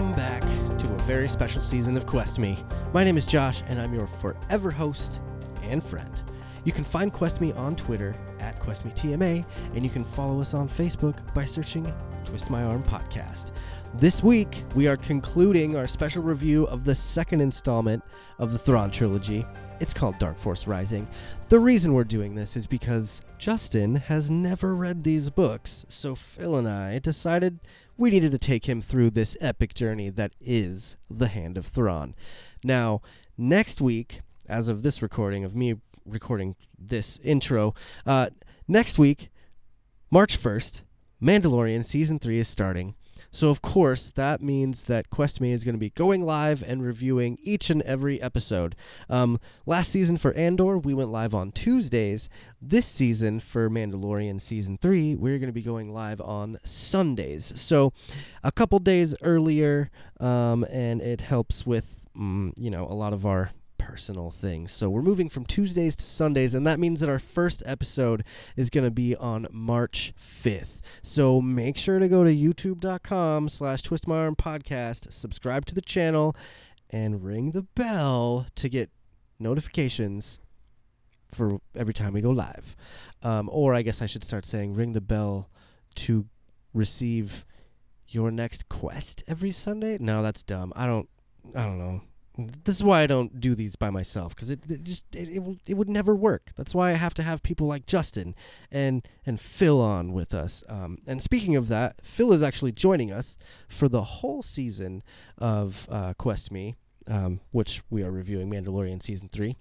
welcome back to a very special season of Quest Me. My name is Josh, and I'm your forever host and friend. You can find Quest Me on Twitter at QuestMeTMA, and you can follow us on Facebook by searching Twist My Arm Podcast. This week, we are concluding our special review of the second installment of the Thrawn trilogy. It's called Dark Force Rising. The reason we're doing this is because Justin has never read these books, so Phil and I decided we needed to take him through this epic journey that is the Hand of Thrawn. Now, next week, as of this recording, of me recording this intro, uh, next week, March 1st, Mandalorian Season 3 is starting. So, of course, that means that QuestMe is going to be going live and reviewing each and every episode. Um, last season for Andor, we went live on Tuesdays. This season for Mandalorian Season 3, we're going to be going live on Sundays. So, a couple days earlier, um, and it helps with, mm, you know, a lot of our personal things. So we're moving from Tuesdays to Sundays, and that means that our first episode is going to be on March 5th. So make sure to go to youtube.com slash twist podcast, subscribe to the channel, and ring the bell to get notifications for every time we go live. Um, or I guess I should start saying ring the bell to receive your next quest every Sunday. No, that's dumb. I don't. I don't know. This is why I don't do these by myself because it, it, just it, it, it would never work. That's why I have to have people like Justin and and Phil on with us. Um, and speaking of that, Phil is actually joining us for the whole season of uh, Quest Me, um, which we are reviewing Mandalorian season three.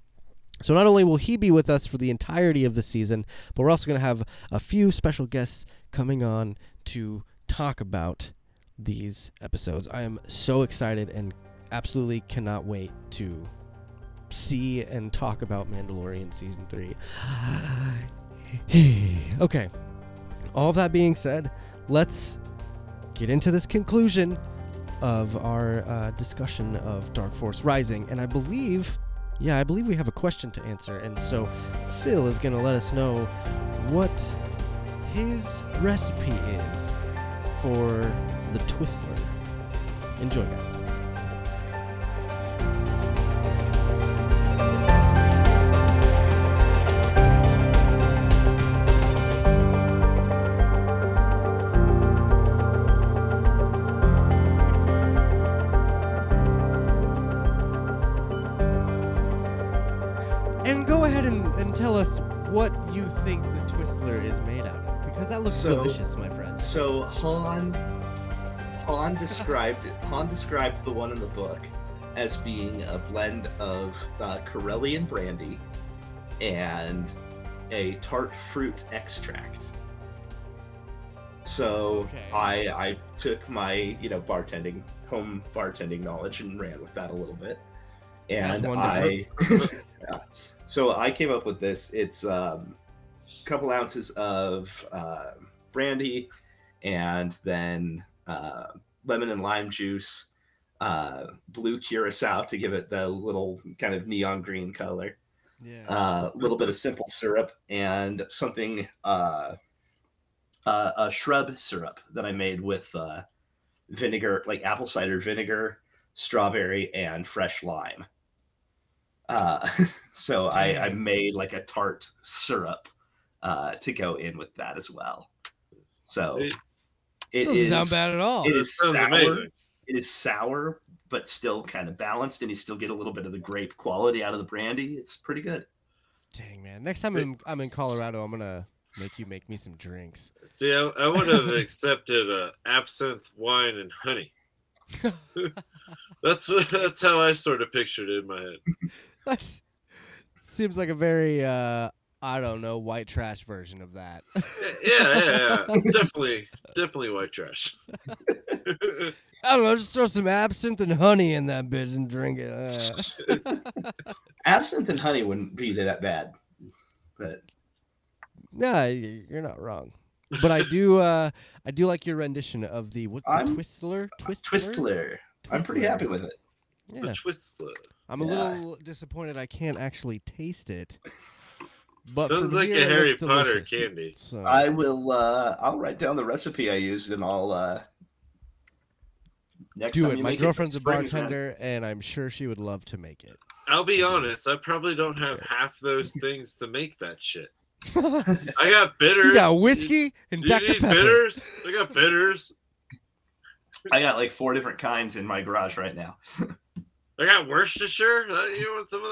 So not only will he be with us for the entirety of the season, but we're also going to have a few special guests coming on to talk about these episodes. I am so excited and absolutely cannot wait to see and talk about Mandalorian season 3. okay. All of that being said, let's get into this conclusion of our uh, discussion of Dark Force Rising. And I believe, yeah, I believe we have a question to answer. And so Phil is going to let us know what his recipe is for the Twistler. Enjoy, guys. So- delicious, my friend. So Han Han described. Han described the one in the book as being a blend of uh, Corellian brandy and a tart fruit extract. So Okay. I I took my you know bartending home bartending knowledge and ran with that a little bit, and. I yeah. So I came up with this. It's um, a couple ounces of uh, brandy, and then uh, lemon and lime juice, uh, blue curacao to give it the little kind of neon green color, Yeah. a little bit of simple syrup, and something uh, uh, a shrub syrup that I made with uh, vinegar, like apple cider vinegar, strawberry, and fresh lime. Uh, so I, I made like a tart syrup uh, to go in with that as well. So See, it Doesn't is sound bad at all. it that is sounds sour. amazing. It is sour, but still kind of balanced, and you still get a little bit of the grape quality out of the brandy. It's pretty good. Dang, man. Next time I'm, I'm in Colorado, I'm going to make you make me some drinks. See, I, I would have accepted uh, absinthe, wine, and honey. That's that's how I sort of pictured it in my head. That seems like a very, uh, I don't know, white trash version of that. Yeah, yeah, yeah. definitely, definitely white trash. I don't know, just throw some absinthe and honey in that bitch and drink it. Uh, Absinthe and honey wouldn't be that bad, but nah, you're not wrong. But I do, uh, I do like your rendition of the what the I'm- Twistler, Twistler. Twistler. I'm pretty happy with it. Yeah, The twist. I'm a Yeah. little disappointed I can't actually taste it. But Sounds like here, a Harry Potter delicious. candy. So I will. Uh, I'll write down the recipe I used, and I'll uh, Next Do time it. My make girlfriend's a bring friends. bartender, and I'm sure she would love to make it. I'll be honest, I probably don't have half those things to make that shit. I got bitters. you got whiskey and You, Dr. need Pepper. bitters? I got bitters. I got like four different kinds in my garage right now. I got Worcestershire. Uh, You want some of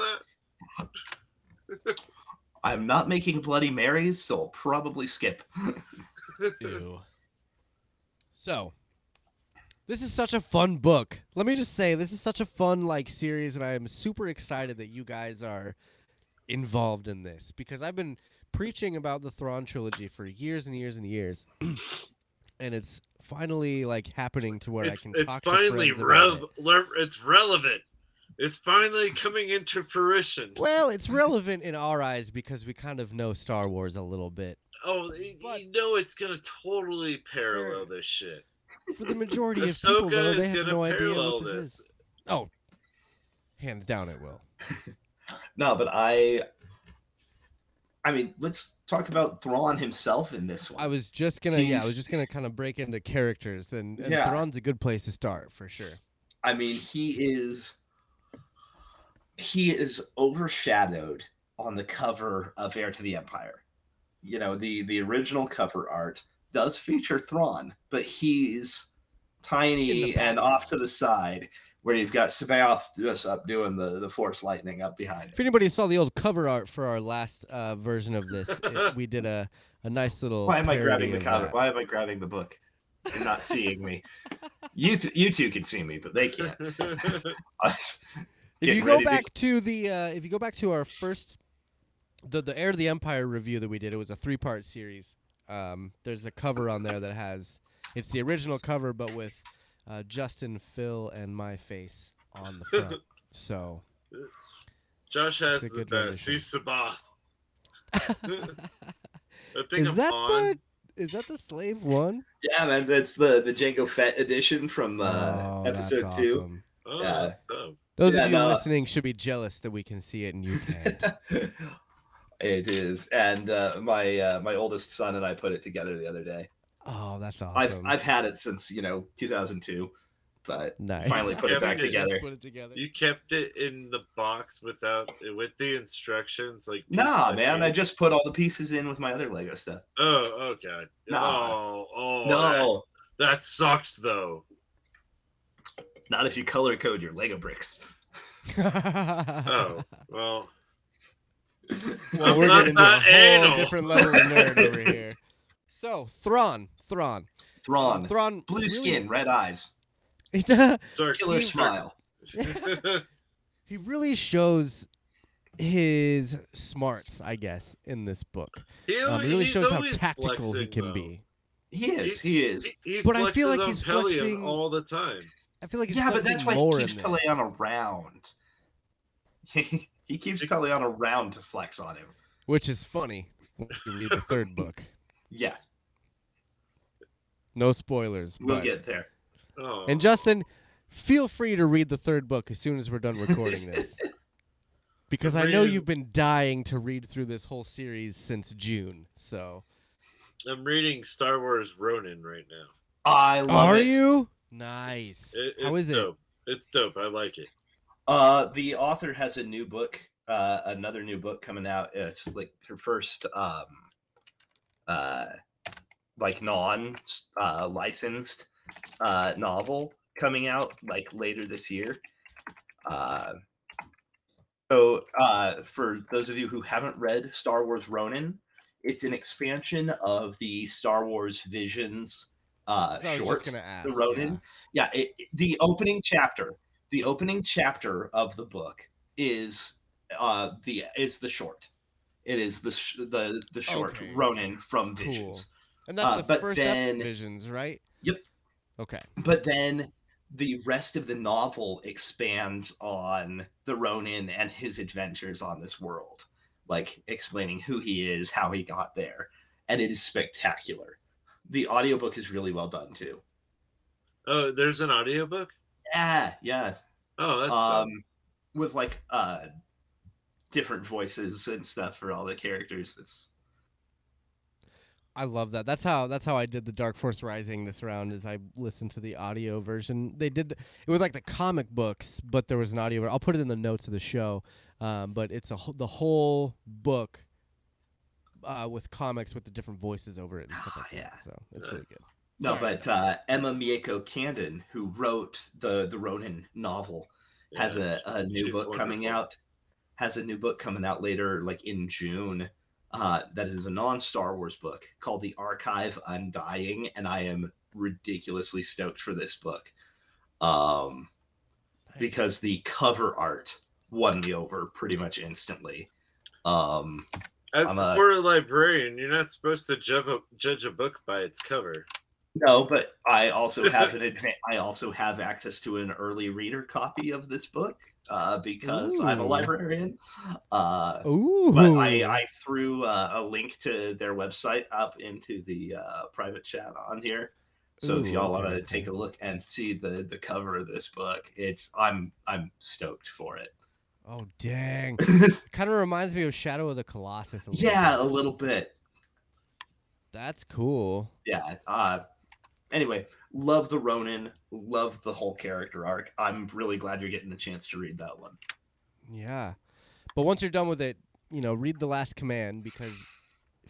that? I'm not making Bloody Marys, so I'll probably skip. Ew. So, this is such a fun book. Let me just say, this is such a fun like series, and I am super excited that you guys are involved in this because I've been preaching about the Thrawn trilogy for years and years and years, and it's finally like happening to where It's, I can it's talk to finally friends about rev- it. le- it's relevant. It's finally coming into fruition. Well, it's relevant in our eyes because we kind of know Star Wars a little bit. Oh, But- you know it's gonna totally parallel Sure. this shit. For the majority of people, though, they have no idea what this, this. is. Oh, hands down, it will. No, but I. I mean, let's talk about Thrawn himself in this one. I was just gonna, yeah, I was just gonna kind of break into characters, and, and Yeah. Thrawn's a good place to start for sure. I mean, he is he is overshadowed on the cover of Heir to the Empire. You know, the the original cover art does feature Thrawn, but he's tiny and off to the side where you've got C'baoth just up doing the the force lightning up behind If anybody saw the old cover art for our last uh, version of this, it- we did a, a nice little. Why am I grabbing the cover? that. Why am I grabbing the book? You're not seeing me. You th- you two can see me, but they can't. Us. If you go ready to- back to the, uh, if you go back to our first, the the Heir to the Empire review that we did, it was a three part series. Um, there's a cover on there that has, it's the original cover, but with uh, Justin, Phil, and my face on the front. So. Josh has It's a the good best. He's C'baoth. I think is I'm that on. the is that the slave one? Yeah, man, that's the the Jango Fett edition from uh, oh, episode that's two. awesome. Oh, Yeah. That's dope. Those Yeah, of you no. listening should be jealous that we can see it and you can't. it is, and uh, my uh, my oldest son and I put it together the other day. oh, that's awesome. I've I've had it since you know 2002, but nice. finally put Yeah, it back together. Put it together. You kept it in the box without with the instructions, like Nah, pieces man, I just put all the pieces in with my other Lego stuff. Oh, oh god. Nah. Oh, oh, that- No, that sucks though. Not if you color code your Lego bricks. Oh, well, well, we're not getting to a whole anal. different level of nerd over here. So Thrawn, Thrawn, Thrawn, Thrawn, blue really- skin, red eyes, killer He- smile. he really shows his smarts, I guess, in this book. he, Um, it really shows how always tactical he can though. be. He is. He is. He, he But I feel like he's Pellaeon flexing- all the time. I feel like he's yeah, but that's why he keeps in this. Pellaeon around. He, he keeps Pellaeon around to flex on him. which is funny once you read the third book. Yes, No spoilers. we'll but- get there. Oh. And Justin, feel free to read the third book as soon as we're done recording this. Because I know you've been dying to read through this whole series since June. So I'm reading Star Wars Ronin right now. I love Are it. you? Nice. How is it, How it's is dope. It's dope. I like it. Uh, the author has a new book, uh, another new book coming out. It's like her first, um, uh, like non uh, licensed uh, novel coming out like later this year. Uh, so, uh, for those of you who haven't read Star Wars Ronin, it's an expansion of the Star Wars Visions uh? So short ask. the Ronin. Yeah, it, it- the opening chapter, the opening chapter of the book is uh the is the short. It is the sh- the the short Okay. Ronin from Cool. Visions. And that's uh, the first then- visions, right? Yep. Okay. But then the rest of the novel expands on the Ronin and his adventures on this world, like explaining who he is, how he got there, and it is spectacular. The audiobook is really well done too. Oh, there's an audiobook? Yeah, yeah. Oh, that's dope. um with like uh different voices and stuff for all the characters it's I love that. That's how that's how I did the Dark Force Rising this round. Is I listened to the audio version. They did it was like the comic books, but there was an audio. I'll put it in the notes of the show. Um, but it's a the whole book uh, with comics with the different voices over it and stuff Ah, like yeah. that. So it's really good. No, Sorry, but uh, Emma Mieko Candon, who wrote the the Ronin novel, has a, a new she's book coming out. Has a new book coming out later, like in June. Uh, that is a non Star Wars book called The Archive Undying, and I am ridiculously stoked for this book, um, Nice. because the cover art won me over pretty much instantly. Um, As I'm a- for a librarian, you're not supposed to judge a, judge a book by its cover. No, but I also have an adva- I also have access to an early reader copy of this book uh, because I'm a librarian. Uh, Ooh, but I, I threw uh, a link to their website up into the uh, private chat on here. So if y'all want okay, to take a look and see the the cover of this book, it's I'm I'm stoked for it. Oh dang, kind of reminds me of Shadow of the Colossus. A yeah, bit. a little bit. that's cool. yeah uh anyway love the ronin love the whole character arc i'm really glad you're getting a chance to read that one Yeah. But once you're done with it, you know, read the last command because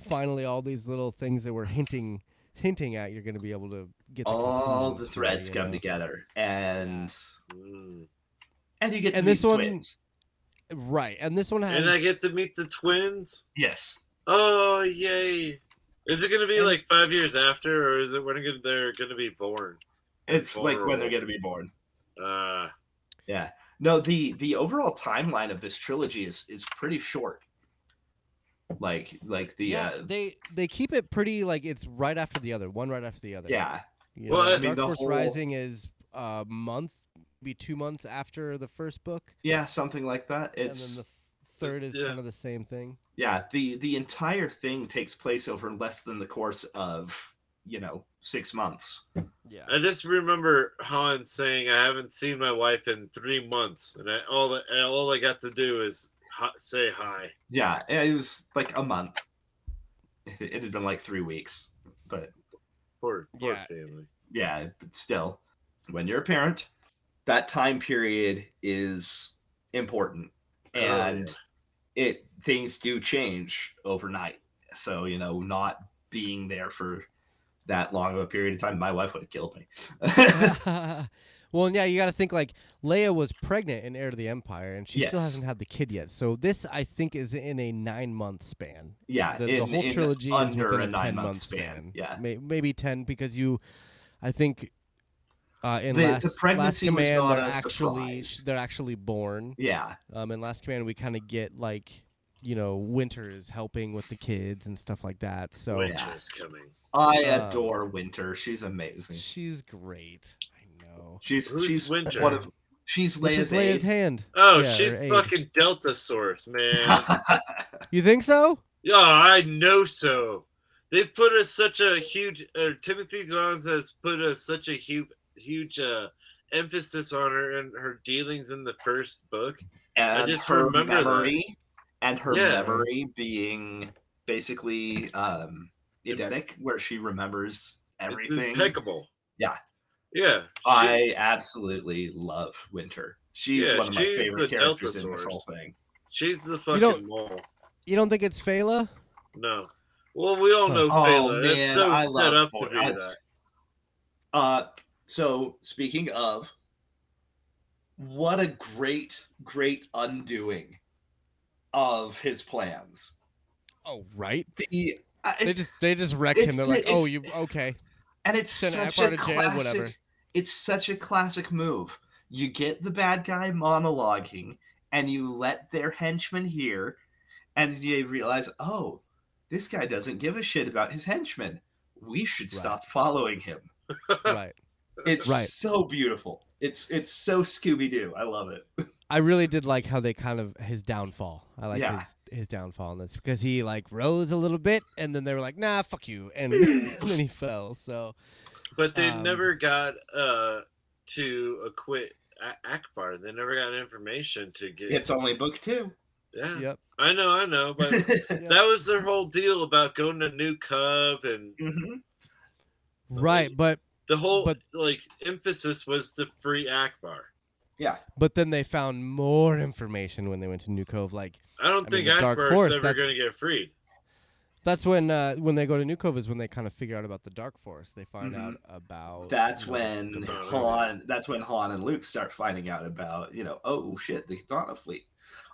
finally all these little things that we're hinting hinting at, you're going to be able to get the all the threads come know? together and Mm. and you get to And meet this the one- twins Right. And this one has And I get to meet the twins. yes Oh yay! Is it going to be And- like five years after, or is it when they're- they're going to be born? it's like when they're going to be born Uh, yeah no the the overall timeline of this trilogy is is pretty short like like the yeah, uh they they keep it pretty like it's right after the other, one right after the other. yeah You Well, know, I mean, Dark the Force whole- Rising is a month, maybe two months after the first book, yeah something like that and it's then the third is Yeah. kind of the same thing. yeah the the entire thing takes place over less than the course of you know six months Yeah. I just remember Han saying, "I haven't seen my wife in three months," and I, all that and all I got to do is hi, say hi. yeah it was like a month it, it had been like three weeks but Poor, poor Yeah. family. yeah but still when you're a parent that time period is important Oh, yeah. and it things do change overnight so you know not being there for that long of a period of time my wife would have killed me well, yeah, you got to think like Leia was pregnant in Heir to the Empire, and she still hasn't had the kid yet. So this, I think, is in a nine-month span. yeah the, the whole trilogy is under within a a, nine ten-month month span. span yeah May, maybe ten because you, I think, uh, in The- the last last pregnancy was command not they're a actually surprise. they're actually born. yeah Um, in last command we kind of get like, you know, Winter is helping with the kids and stuff like that. So Winter Yeah. is coming. I Um, adore Winter. She's amazing. she's great. I know. She's Who's she's Winter? one of she's Which Leia's is Leia's hand. Oh, Yeah, she's or aid. fucking Delta Source, man. You think so? yeah, I know so. They've put us such a huge. Uh, Timothy Zahn has put us such a huge, huge uh, emphasis on her and her dealings in the first book. and just her remember that. memory and her Yeah. memory being basically um eidetic, where she remembers It's everything. impeccable. Yeah. Yeah. she- I absolutely love Winter. She's Yeah, one of my she's favorite the characters in this whole thing. she's the don't- fucking mole. You don't think it's Fey'lya? No. Well, we all know Oh Fey'lya. man, It's so I set love up to Boy- be that's- that. Uh, so speaking of, what a great, great undoing of his plans. Oh, right. The uh, They just they just wrecked him. They're like, oh, you okay? and it's send such a to jail, whatever. classic. It's such a classic move. You get the bad guy monologuing, and you let their henchmen hear, and you realize, oh, this guy doesn't give a shit about his henchmen. We should Right. stop following him. right. It's Right. so beautiful. It's it's so Scooby Doo. I love it. I really did like how they kind of his downfall. I like Yeah. his his downfall in this because he like rose a little bit and then they were like, nah, fuck you, and, and then he fell. So But they Um, never got uh to acquit Ackbar. They never got information to get. It's only book two. Yeah, Yep. I know, I know, but that was their whole deal about going to New Cov and Mhm. Right, but the whole But- like emphasis was the free Ackbar. Yeah. but then they found more information when they went to New Cov. Like I don't I think mean, the Dark is Forest, ever that's- going to get freed. that's when uh, when they go to New Cov is when they kind of figure out about the Dark Force. They find Mhm. out about That's you know, when That's not Han. That's when Han and Luke start finding out about you know oh shit the Katana fleet.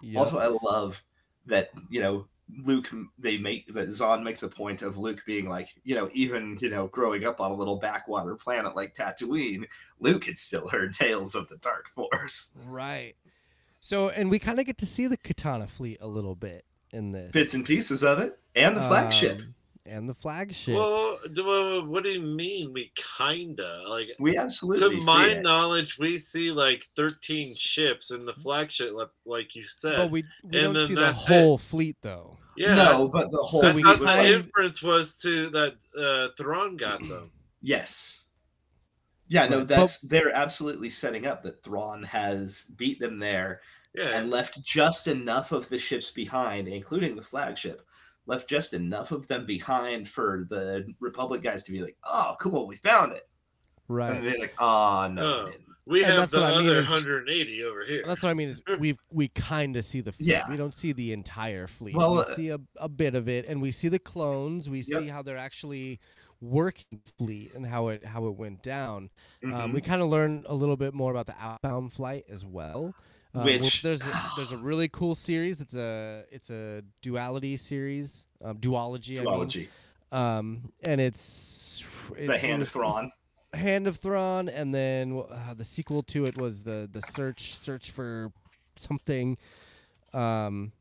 Yep. Also, I love that you know Luke. They make that Zahn makes a point of Luke being like you know even you know growing up on a little backwater planet like Tatooine, Luke had still heard tales of the Dark Force. Right. So, and we kind of get to see the Katana fleet a little bit in this. Bits and pieces of it, and the um, flagship. And the flagship. Well, do- well, what do you mean? We kinda like. we absolutely To see my it. knowledge, we see like 13 ships in the flagship, like- like you said. but we, we and don't then see the that's whole fleet though. yeah, no, but the whole So we fleet was the like- inference was to that uh, Thrawn got them. Yes. Yeah, no, Right, but- that's they're absolutely setting up that Thrawn has beat them there Yeah, and left just enough of the ships behind, including the flagship, left just enough of them behind for the Republic guys to be like, "Oh, cool, we found it," Right. and they're like, "Oh no, Oh. we didn't." we and have that's the what I mean other is- 180 over here. That's what I mean is we we kind of see the fleet. Yeah. We don't see the entire fleet. Well, we uh, see a, a bit of it, and we see the clones. We Yep. see how they're actually working fleet and how it how it went down. Um, Mhm. we kind of learn a little bit more about the outbound flight as well. Um, Which- there's a, there's a really cool series. It's a it's a duality series, um, duology. Duology, I mean, um, and it's it- the Hand of Thrawn. Hand of Thrawn, and then uh, the sequel to it was the the search search for something. Um,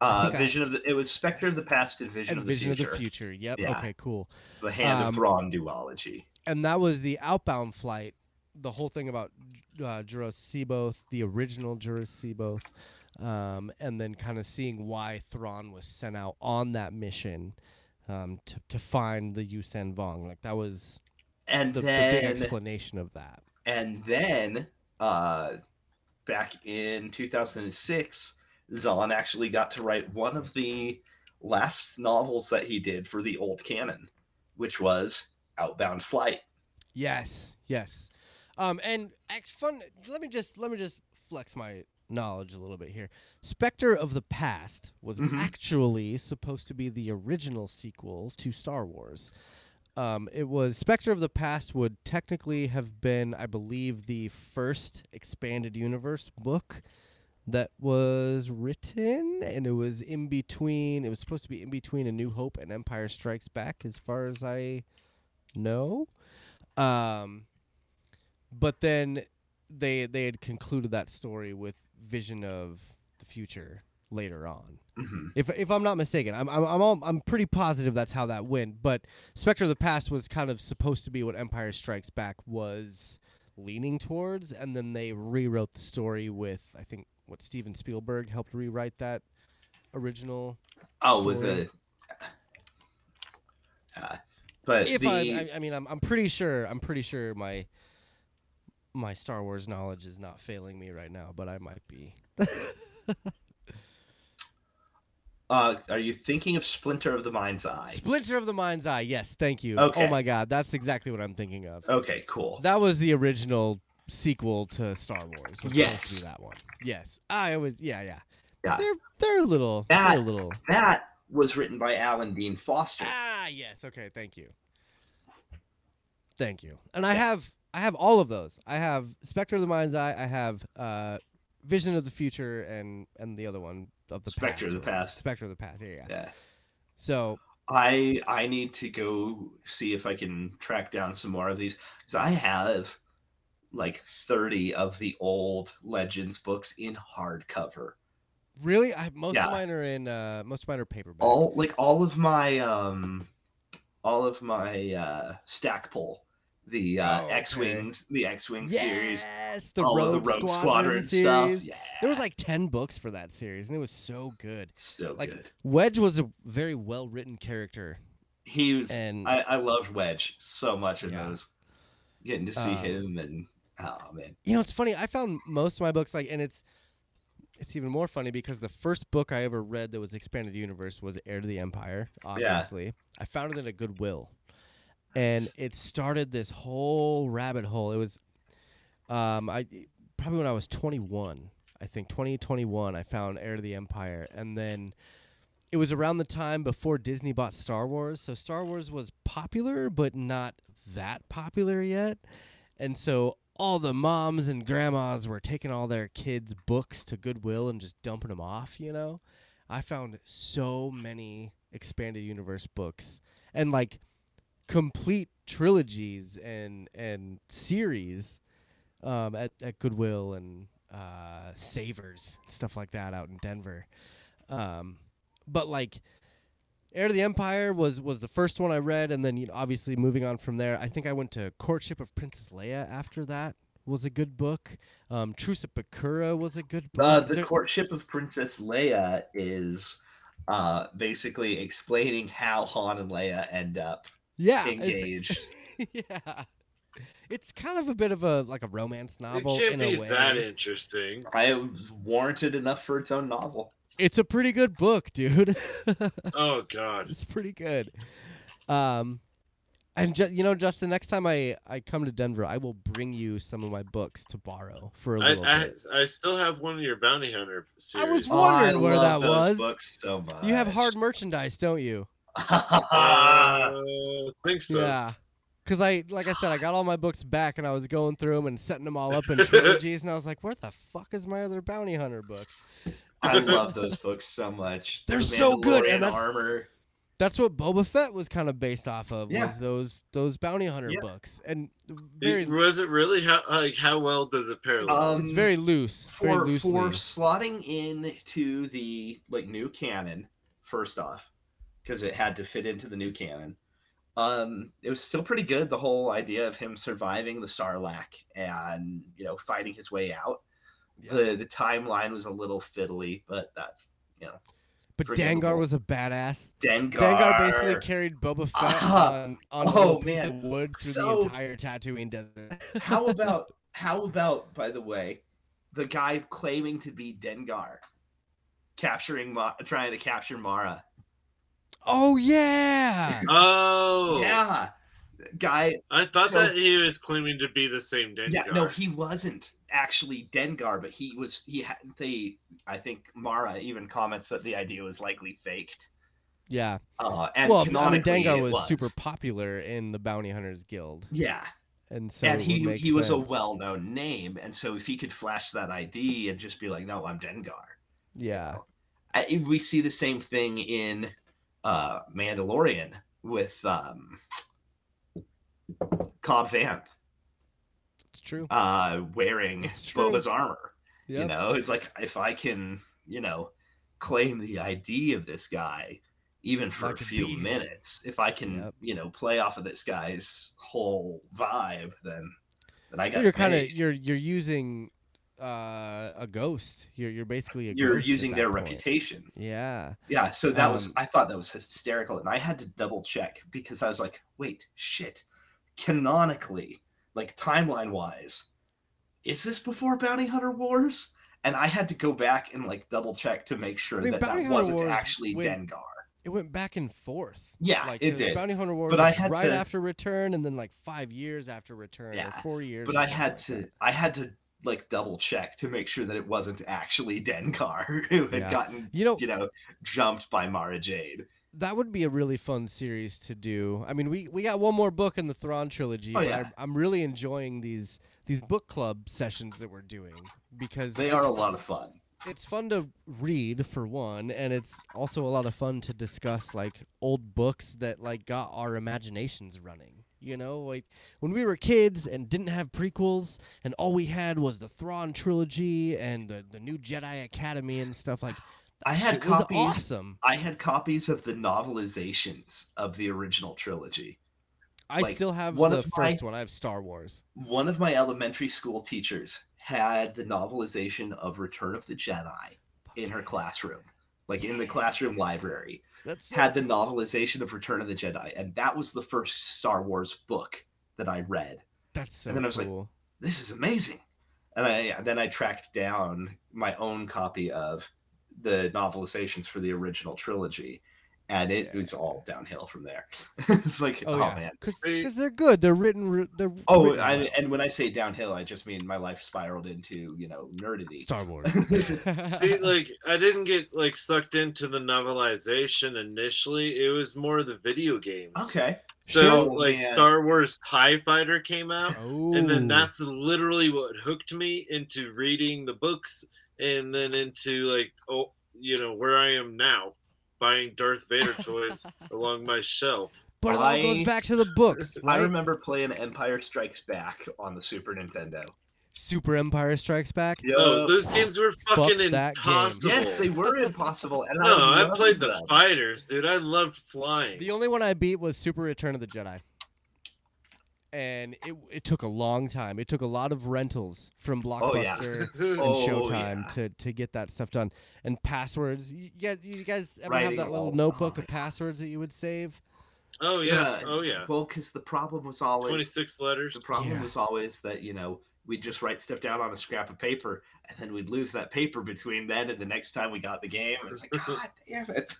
Uh, think I- Vision of the it was Spectre of the Past and Vision and of the Vision Future. of the Future. Yep. Yeah. Okay. Cool. It's the Hand Um, of Thrawn duology. And that was the outbound flight. The whole thing about uh, Jorus the original Jorus C'baoth, um, and then kind of seeing why Thrawn was sent out on that mission um, to to find the Yuuzhan Vong. Like that was And the, the big explanation of that. And then uh, back in 2006, Zahn actually got to write one of the last novels that he did for the old canon, which was Outbound Flight. Yes, yes. Um, and act fun. Let me just let me just flex my knowledge a little bit here. Spectre of the Past was Mhm. actually supposed to be the original sequel to Star Wars. Um, it was Spectre of the Past would technically have been, I believe, the first expanded universe book that was written, and it was in between. It was supposed to be in between A New Hope and Empire Strikes Back, as far as I know. Um, but then they they had concluded that story with Vision of the Future later on. Mhm. If if I'm not mistaken, I'm I'm I'm, all, I'm pretty positive that's how that went. But Spectre of the Past was kind of supposed to be what Empire Strikes Back was leaning towards, and then they rewrote the story with I think what Steven Spielberg helped rewrite that original. Oh, with Story. the. Uh, but If the, I, I I mean I'm I'm pretty sure I'm pretty sure my my Star Wars knowledge is not failing me right now, but I might be. uh, are you thinking of Splinter of the Mind's Eye? Splinter of the Mind's Eye. Yes, thank you. Okay. Oh my God, that's exactly what I'm thinking of. Okay, cool. That was the original sequel to Star Wars. Yes. that one. Yes, I was. Yeah, yeah. Yeah. They're they're a little. That- they're a little. That was written by Alan Dean Foster. Ah, yes. Okay, thank you. Thank you. And I have I have all of those. I have Spectre of the Mind's Eye. I have uh, Vision of the Future, and and the other one of the Spectre of past, the Past. Spectre of the Past. Yeah, yeah. Yeah. So I I need to go see if I can track down some more of these because I have like 30 of the old Legends books in hardcover. really, I most Yeah. of mine are in uh, most of mine are paperback. All like all of my um all of my uh Stackpole, the uh Oh, okay. X-Wings, the X-Wing series, Yes, the all Rogue, of the Rogue Squadron, Squadron, series. stuff. Yeah. There was like ten books for that series, and it was so good. so like, good. Wedge was a very well written character, He was and I, I loved Wedge so much in Yeah. those. Getting to see Um, him and oh man. you know it's funny. I found most of my books like, and it's it's even more funny because the first book I ever read that was expanded universe was Heir to the Empire. Obviously, I found it at a Goodwill, and it started this whole rabbit hole. It was, um, I probably when I was 21, I think 2021, I found Heir to the Empire, and then it was around the time before Disney bought Star Wars. So Star Wars was popular, but not that popular yet. And so all the moms and grandmas were taking all their kids' books to Goodwill and just dumping them off, you know? I found so many expanded universe books and like complete trilogies and and series um, at, at Goodwill and uh, Savers stuff like that out in Denver. Um, but like Heir to the Empire was was the first one I read, and then you know, obviously moving on from there, I think I went to Courtship of Princess Leia. After that was a good book. Um, Truce at Bakura was a good book. Uh, the There- courtship of Princess Leia is uh, basically explaining how Han and Leia end up yeah, it's- engaged. yeah, it's kind of a bit of a like a romance novel it can't in be a way. that interesting. I was warranted enough for its own novel. It's a pretty good book, dude. Oh God. it's pretty good. Um, and ju- you know, Justin, next time I I come to Denver, I will bring you some of my books to borrow for a I, little I bit. I I still have one of your bounty hunter series. was Oh, wondering I where love that those was. Books so much. You have hard merchandise, don't you? Uh, think so. Yeah. Cause I, like I said, I got all my books back, and I was going through them and setting them all up in trilogies, and I was like, "Where the fuck is my other bounty hunter book?" I love those books so much. They're The so good, and that's- armor. That's what Boba Fett was kind of based off of. Yeah. Was those those bounty hunter Yeah. books, and It- was it really how like how well does it parallel? Um, it's very loose, for loosely. for slotting into the like new canon first off because it had to fit into the new canon um it was still pretty good the whole idea of him surviving the sarlacc and you know fighting his way out Yeah. the the timeline was a little fiddly but that's you know but forgivable. Dengar was a badass. dengar Dengar basically carried Boba Fett Ah. on, on a Oh, little piece man. of wood through So- the entire Tatooine desert. how about how about by the way the guy claiming to be dengar capturing Ma- trying to capture mara Oh yeah, oh, yeah guy I thought So- that he was claiming to be the same Dengar. Yeah, no, he wasn't actually Dengar, but he was. He had the. I think Mara even comments that the idea was likely faked. yeah. Uh, and well, I mean, canonically, Dengar it was, super popular in the Bounty Hunters Guild, Yeah, and so and it he would he was a well-known name, and so if he could flash that ID and just be like, "No, I'm Dengar," Yeah, I, we see the same thing in uh Mandalorian with um Cobb Vanth it's true. uh wearing It's true. Boba's armor. Yep. You know, it's like if I can, you know, claim the ID of this guy, even for I a few be minutes, if I can, Yep. you know, play off of this guy's whole vibe, then then I got. Well, you're kind of you're you're using uh, a ghost. You're you're basically a you're using their point. reputation. Yeah. Yeah, so that was Um, I thought that was hysterical, and I had to double check because I was like, wait, shit, canonically, like timeline wise, is this before Bounty Hunter Wars? And I had to go back and like double check to make sure I mean, that Bounty that Hunter wasn't Wars actually went- Dengar. It went back and forth. Yeah, like, it did. Bounty Hunter Wars But I had right to- after Return, and then like five years after Return, Yeah, or four years. But I had like to that. I had to like double check to make sure that it wasn't actually Dengar who had Yeah. gotten You know, you know jumped by Mara Jade. that would be a really fun series to do. I mean, we we got one more book in the Thrawn trilogy, Oh, yeah. I, I'm really enjoying these these book club sessions that we're doing because They are a lot of fun. it's fun to read for one and it's also a lot of fun to discuss like old books that like got our imaginations running you know like when we were kids and didn't have prequels and all we had was the Thrawn trilogy and the, the new Jedi Academy and stuff like I had copies awesome. I had copies of the novelizations of the original trilogy. I Like, still have one the of my- first one. I have Star Wars. One of my elementary school teachers had the novelization of Return of the Jedi in her classroom, like in the classroom library. That's Had the novelization of Return of the Jedi, and that was the first Star Wars book that I read. that's so and then I was like, This is amazing. and I then I tracked down my own copy of the novelizations for the original trilogy, and it Yeah. was all downhill from there. it's like, oh, oh yeah. man. because they're good. They're written. They're Oh, written I, and when I say downhill, I just mean my life spiraled into you know nerdity. Star Wars. See, like I didn't get like sucked into the novelization initially. It was more the video games. Okay. So Sure. Oh, like Man. Star Wars TIE Fighter came out. oh, and then oh. that's literally what hooked me into reading the books and then into like oh you know where i am now buying darth vader toys along my shelf But it all goes back to the books, I remember playing Empire Strikes Back on the Super Nintendo. Super Empire Strikes Back. oh those games were fucking that game. impossible Yes, they were impossible. And no I, i loved played the fighters dude i loved flying The only one I beat was Super Return of the Jedi. And it, it took a long time. It took a lot of rentals from Oh, yeah. Blockbuster and Oh, Showtime yeah. to, to get that stuff done. And passwords. You guys, you guys ever Writing have that little all- notebook oh, of passwords that you would save? oh yeah oh yeah Well, because the problem was always 26 letters the problem Yeah. was always that you know we'd just write stuff down on a scrap of paper, and then we'd lose that paper between then and the next time we got the game. It's like, God damn it!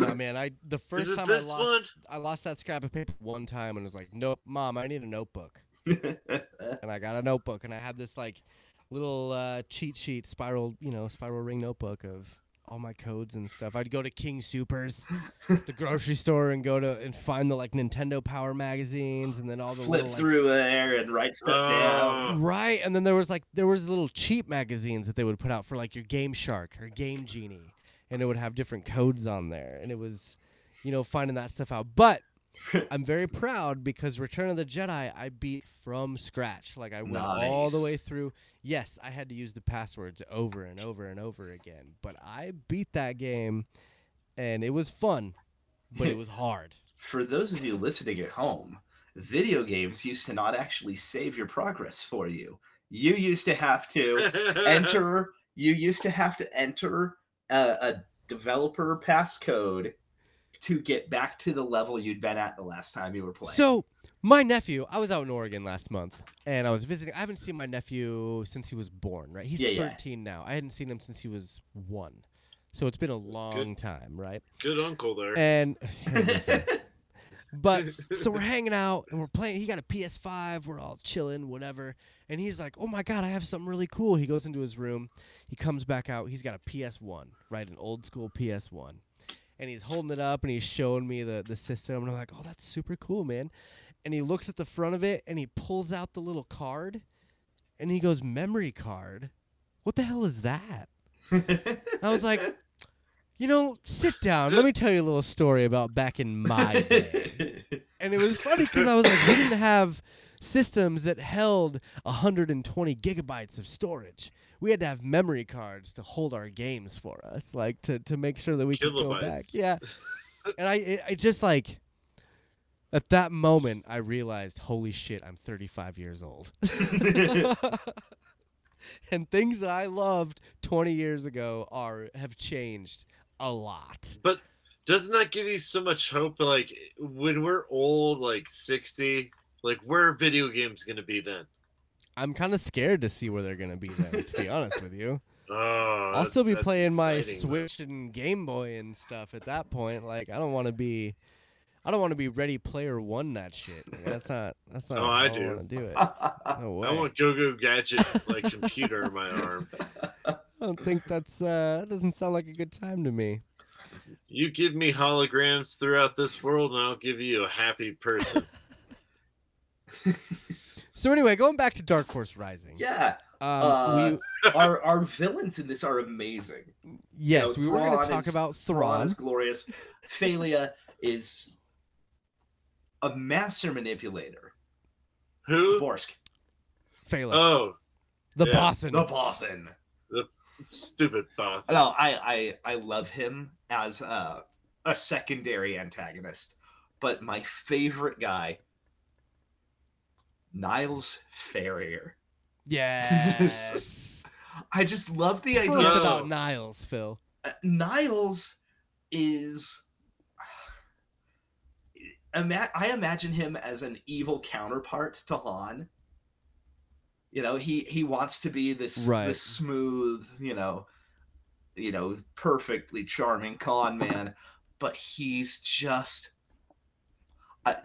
No, man. I the first time I lost, one I lost that scrap of paper one time and was like, nope, mom, I need a notebook. and I got a notebook, and I had this like little uh, cheat sheet, spiral, you know, spiral ring notebook of all my codes and stuff. I'd go to King Supers, the grocery store, and go to and find the like Nintendo Power magazines, and then all the Flip little, like, through there and write stuff down. Oh. Right, and then there was like there was little cheap magazines that they would put out for like your Game Shark or Game Genie, and it would have different codes on there, and it was, you know, finding that stuff out. But I'm very proud because Return of the Jedi I beat from scratch. Like I went all the way through. Yes, I had to use the passwords over and over and over again, but I beat that game, and it was fun, but it was hard. For those of you listening at home, video games used to not actually save your progress for you. You used to have to enter. You used to have to enter a, a developer passcode to get back to the level you'd been at the last time you were playing. So, my nephew, I was out in Oregon last month and I was visiting. I haven't seen my nephew since he was born, right? He's Yeah, yeah. 13 now. I hadn't seen him since he was one. So, it's been a long time, right? good uncle there And, listen. but, so we're hanging out and we're playing. He got a PS5. We're all chilling, whatever. And he's like, oh my God, I have something really cool. He goes into his room. He comes back out. He's got a PS1, right? An old school PS1 and he's holding it up and he's showing me the, the system and I'm like, oh, that's super cool, man. And he looks at the front of it and he pulls out the little card and he goes, memory card? What the hell is that? I was like, you know, sit down. Let me tell you a little story about back in my day. And it was funny because I was like, we didn't have systems that held 120 gigabytes of storage. We had to have memory cards to hold our games for us, like to, to make sure that we could go back. Yeah. And I, it, I just like, at that moment, I realized, holy shit, I'm 35 years old. and things that I loved 20 years ago are have changed a lot. But doesn't that give you so much hope like when we're old like 60 like where are video games gonna be then I'm kind of scared to see where they're gonna be then. to be honest with you, oh I'll still be that's playing my exciting. Switch and Game Boy and stuff at that point. Like, I don't want to be, I don't want to be Ready Player One that shit. Like, that's not. That's not. Oh, how I I do. want to do it. No way. i want go go gadget like computer in my arm I don't think that's. uh That doesn't sound like a good time to me. you give me holograms throughout this world and i'll give you a happy person So anyway, going back to Dark Force Rising. yeah, Um, Uh, we, our our villains in this are amazing. yes, know, we were going to talk is- about Thrawn Thrawn. is glorious. Fey'lya is a master manipulator. who Borsk, Fey'lya, oh the yeah, Bothan. the Bothan. Stupid both No, I I I love him as a a secondary antagonist, but my favorite guy, Niles Ferrier. yes. I just love the idea. us about Niles, Phil. Uh, Niles is. Ima- I imagine him as an evil counterpart to Han. You know, he he wants to be this Right. this smooth, you know, you know, perfectly charming con man, but he's just I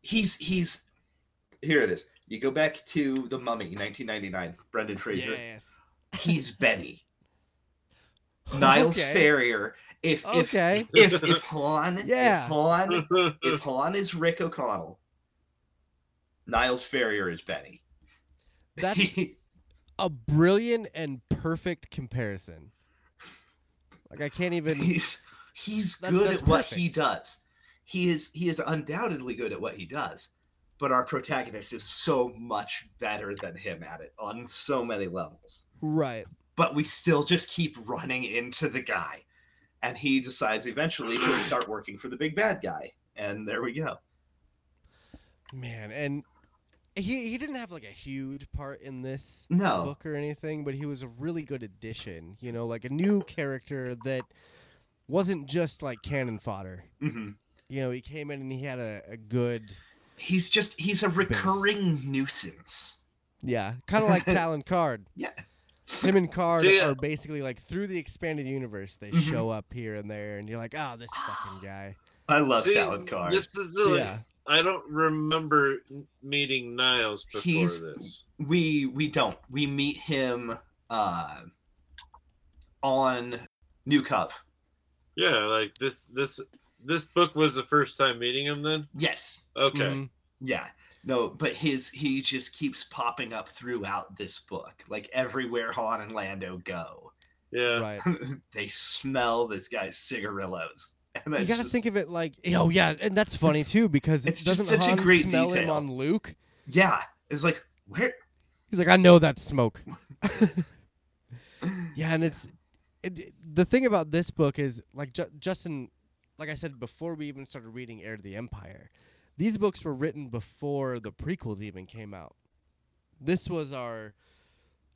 he's he's here it is. You go back to The Mummy, 1999, Brendan Fraser. Yes. He's Benny. Niles Okay. Ferrier. If if Okay. if if Han, Yeah. if Han, if Han is Rick O'Connell, Niles Ferrier is Benny. That's a brilliant and perfect comparison. Like I can't even. he's he's That's- good that's at what he does. He is he is undoubtedly good at what he does. But our protagonist is so much better than him at it on so many levels. Right. But we still just keep running into the guy. And he decides eventually to start working for the big bad guy. And there we go. Man, and he he didn't have like a huge part in this No. book or anything, but he was a really good addition. You know, like a new character that wasn't just like cannon fodder. hmm You know, he came in and he had a, a good, He's just he's a recurring nuisance. yeah, kind of like Talon Karrde. Yeah. Him and Karrde See, uh, are basically like through the expanded universe. They Mhm. show up here and there, and you're like, oh, this fucking guy. I love See, Talon Karrde. This is the, yeah. I don't remember meeting Niles before He's- this. we we don't we meet him uh on New Cov Yeah, like this this this book was the first time meeting him then? yes Okay. Mhm. yeah no but his he just keeps popping up throughout this book like everywhere han and lando go Yeah. Right. they smell this guy's cigarillos and You got to think of it like, oh yeah, and that's funny too because It's it just doesn't such a great smell him on Luke? yeah it's like where He's like, I know that smoke. yeah, and it's it, it- the thing about this book is like Ju- Justin, like I said before we even started reading Heir to the Empire, these books were written before the prequels even came out. This was our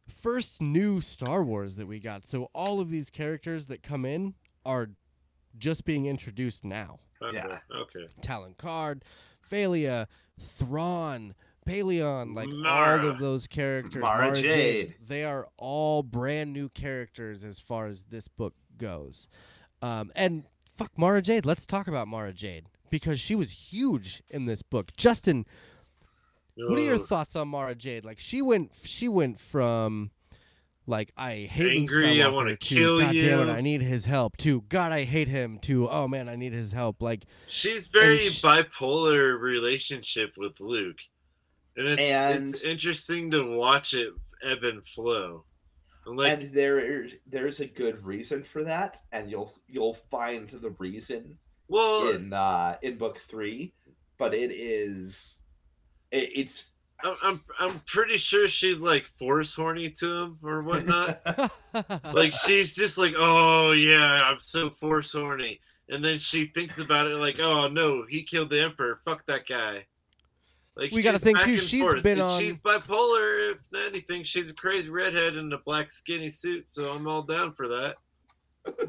first new Star Wars that we got, so all of these characters that come in are just being introduced now. Okay. Yeah. Okay. Talon Karrde, Fey'lya, Thrawn, Pellaeon, like all of those characters. Mara Jade. They are all brand new characters as far as this book goes. Um, and fuck Mara Jade. Let's talk about Mara Jade because she was huge in this book. Justin, what are your thoughts on Mara Jade? Like she went, she went from like I hate Luke Angry, I wanna kill God damn it. I need his help. To God, I hate him. To oh man, I need his help. Like She's very sh- bipolar relationship with Luke. And it's, it's interesting to watch it ebb and flow. And like and there there's a good reason for that and you'll you'll find the reason well in uh in book three but it is it, it's I'm, I'm I'm pretty sure she's like force horny to him or whatnot. like she's just like, oh yeah, I'm so force horny, and then she thinks about it like, oh no, he killed the emperor. Fuck that guy. Like We gotta she's think, too, she's forth, been and on- She's bipolar. If anything, she's a crazy redhead in a black skinny suit. So I'm all down for that.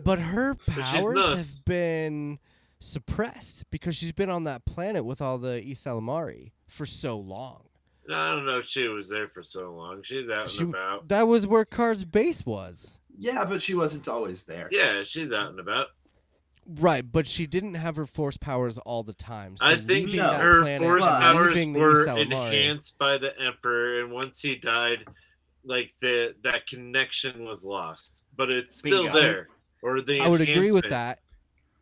But her powers have been suppressed because she's been on that planet with all the ysalamiri for so long. And I don't know if she was there for so long. She's out She- and about. That was where Karrde's base was. yeah but she wasn't always there Yeah, she's out and about. Right, but she didn't have her force powers all the time. So I think No. her planet force powers were enhanced by the emperor, and once he died, like the that connection was lost. But it's still Bingo. there. Or the I would agree with that.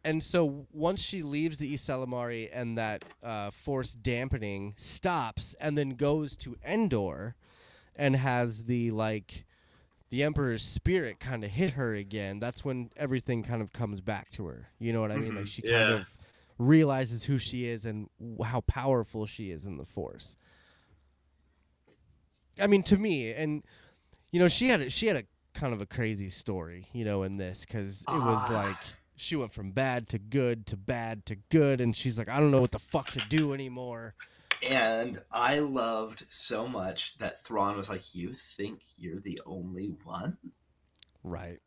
And so once she leaves the ysalamiri and that uh, force dampening stops, and then goes to Endor, and has the like, the Emperor's spirit kind of hit her again. That's when everything kind of comes back to her. You know what I mean? Like Mhm. she kind Yeah. of realizes who she is and w- how powerful she is in the Force. I mean, to me, and you know, she had a, she had a kind of a crazy story, you know, in this because it was Ah. like she went from bad to good to bad to good, and she's like, I don't know what the fuck to do anymore. and i loved so much that thrawn was like you think you're the only one Right.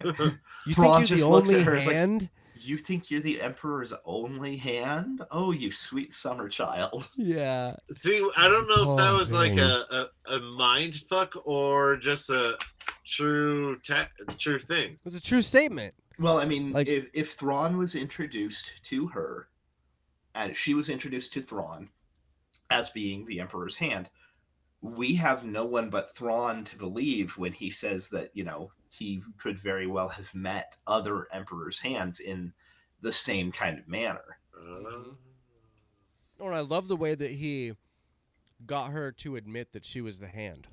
You Thrawn think you're just the looks at only her as like, you think you're the emperor's only hand? Oh, you sweet summer child. Yeah. See, I don't know if that Oh, was like a, a, a mind fuck or just a true ta- true thing. It was a true statement. Well, I mean, Like- if if Thrawn was introduced to her, and she was introduced to Thrawn as being the Emperor's hand, we have no one but Thrawn to believe when he says that you know he could very well have met other Emperor's hands in the same kind of manner. Oh, and I love the way that he got her to admit that she was the hand.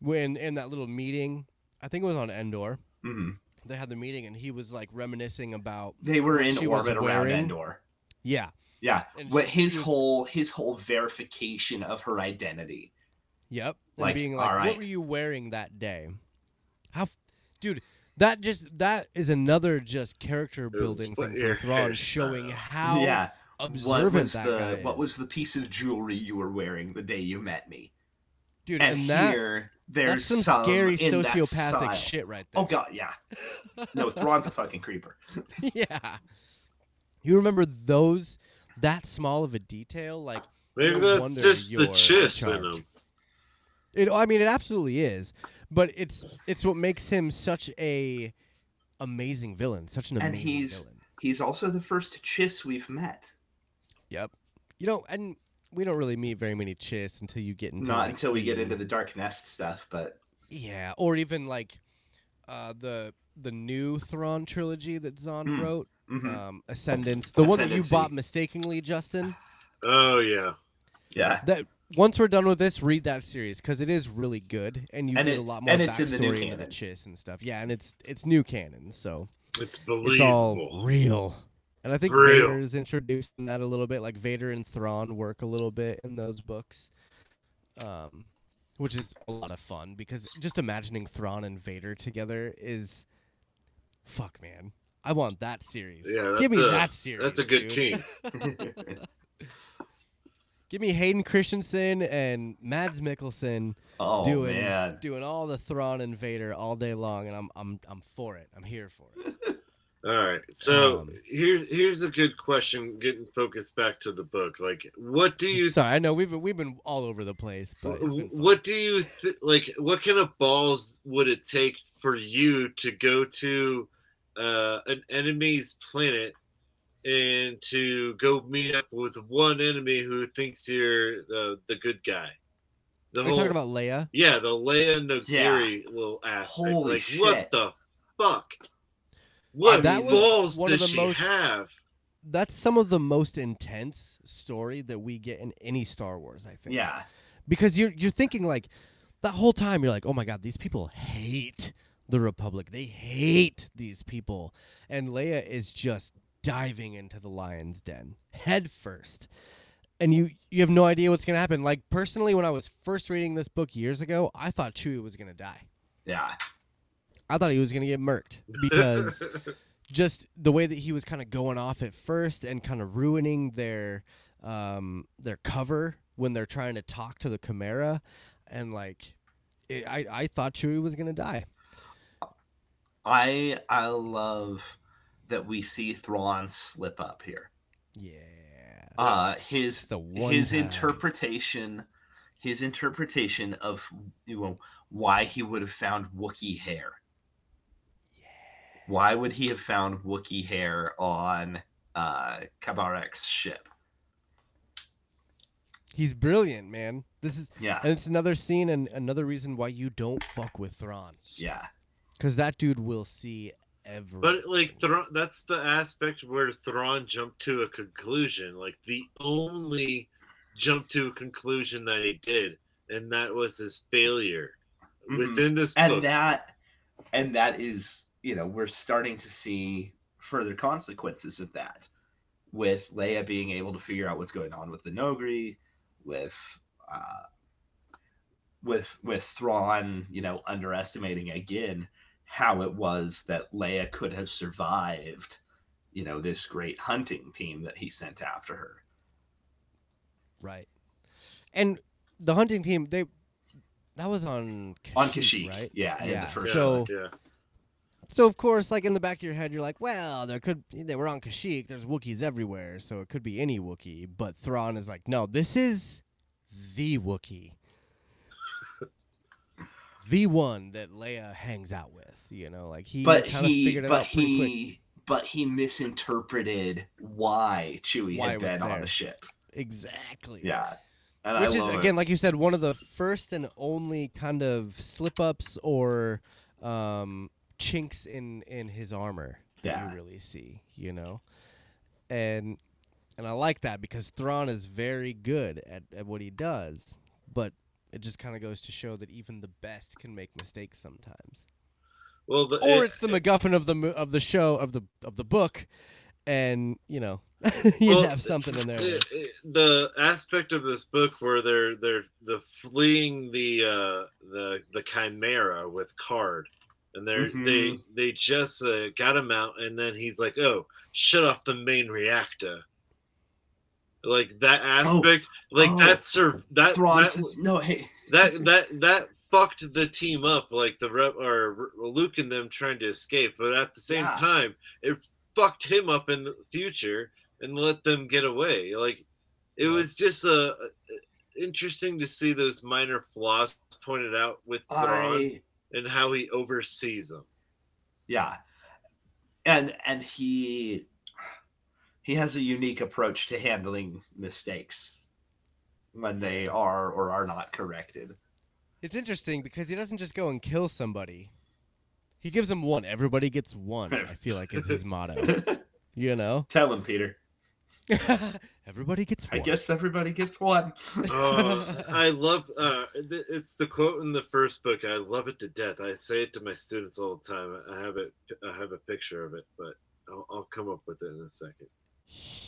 When in that little meeting, I think it was on Endor, hmm they had the meeting and he was like reminiscing about They were What in she was orbit around wearing. Endor. yeah, Yeah, And what she- his she whole his whole verification of her identity. Yep. And Like, being like, all what were you wearing that day? How, dude, that just that is another just character building what thing for Thrawn, showing how yeah, observant what was that the guy what is. was the piece of jewelry you were wearing the day you met me? Dude, and, and, that here there's some, scary in that sociopathic style. shit right oh, there. Oh god, yeah. No, Thrawn's a fucking creeper. yeah. You remember those that small of a detail? Like maybe No that's just the you're in chiss in charge. him. it I mean it absolutely is. But it's it's what makes him such a amazing villain. Such an And amazing he's- villain. He's also the first Chiss we've met. Yep. You know, and we don't really meet very many chiss until you get into Not like, until we get the- into the Dark Nest stuff, but Yeah, or even like uh the the new Thrawn trilogy that Zahn Mm. wrote, mhm. um Ascendance, the one that you bought mistakenly, Justin. Oh yeah. yeah. that once we're done with this, read that series because it is really good, and you And get a lot more and it's in the new backstory into the canon. Chiss and stuff. Yeah, and it's it's new canon, so It's believable. it's all real. And I think real. Vader's introduced in that a little bit. Like Vader and Thrawn work a little bit in those books, um, which is a lot of fun because just imagining Thrawn and Vader together is, fuck, man. I want that series. Yeah, give me a- that series. That's a good dude. team. Give me Hayden Christensen and Mads Mikkelsen oh doing man. doing all the Thrawn and Vader all day long, and I'm I'm I'm for it. I'm here for it. All right. So Um, here, here's a good question. Getting focused back to the book, like, what do you Sorry, I know we've been, we've been all over the place, but it's been fun. what do you th- like what kind of balls would it take for you to go to uh, an enemy's planet and to go meet up with one enemy who thinks you're the the good guy the Are you talking about Leia? yeah the Leia Noghri little aspect Holy like shit. what the fuck what that was balls one of does the she most- have That's some of the most intense story that we get in any Star Wars, I think. Yeah. because you're you're thinking like that whole time you're like, oh my god, these people hate the Republic. They hate these people, and Leia is just diving into the lion's den head first. And you you have no idea what's gonna happen. Like personally, when I was first reading this book years ago, I thought Chewie was gonna die. Yeah. I thought he was gonna get murked because just the way that he was kind of going off at first and kind of ruining their um their cover when they're trying to talk to the Chimera, and like it, I I thought Chewie was gonna die. I I love that we see Thrawn slip up here. Yeah. Uh his his time. interpretation his interpretation of you know why he would have found Wookiee hair. Why would he have found Wookiee hair on uh Khabarakh's ship? He's brilliant, man. This is Yeah. and it's another scene and another reason why you don't fuck with Thrawn Yeah. because that dude will see everything. But like Thrawn, that's the aspect where Thrawn jumped to a conclusion. Like the only jump to a conclusion that he did, and that was his failure Mhm. within this and book. that and that is you know we're starting to see further consequences of that with Leia being able to figure out what's going on with the Noghri with uh with with Thrawn you know underestimating again how it was that Leia could have survived you know this great hunting team that he sent after her right. And the hunting team, they that was on Kashyyyk, on Kashyyyk right? yeah, in Yeah, the first so- yeah, So of course, like in the back of your head, you're like, well, there could they were on Kashyyyk. There's Wookiees everywhere, so it could be any Wookiee. But Thrawn is like, no, this is the Wookiee, the one that Leia hangs out with. You know, like he but kind of he, figured it but out pretty quick. he, but he misinterpreted why Chewie Why had been on the ship. Exactly. Yeah, and Which is again, it. like you said, one of the first and only kind of slip ups or um, chinks in in his armor that Yeah. you really see. You know, and and I like that because Thrawn is very good at, at what he does, but it just kind of goes to show that even the best can make mistakes sometimes. Well, the, Or it- it's the MacGuffin of the of the show of the of the book, and you know you Well, have something in there. it- it- the aspect of this book where they're they're the fleeing the uh the the chimera with Karrde and they Mhm. they just uh, got him out and then he's like oh shut off the main reactor like that aspect like oh. that's that Thrawn that, says, "No, hey, that that that fucked the team up like the rep or Luke and them trying to escape but at the same Yeah. time it fucked him up in the future and let them get away like it was just a, a- interesting to see those minor flaws pointed out with Thrawn I." and how he oversees them Yeah, and and he he has a unique approach to handling mistakes when they are or are not corrected. It's interesting because he doesn't just go and kill somebody. He gives them one. Everybody gets one. I feel like it's his motto. You know, Tell him, Peter. everybody gets one. I guess everybody gets one. Oh, I love uh it's the quote in the first book. I love it to death. I say it to my students all the time. I have it I have a picture of it, but I'll, I'll come up with it in a second.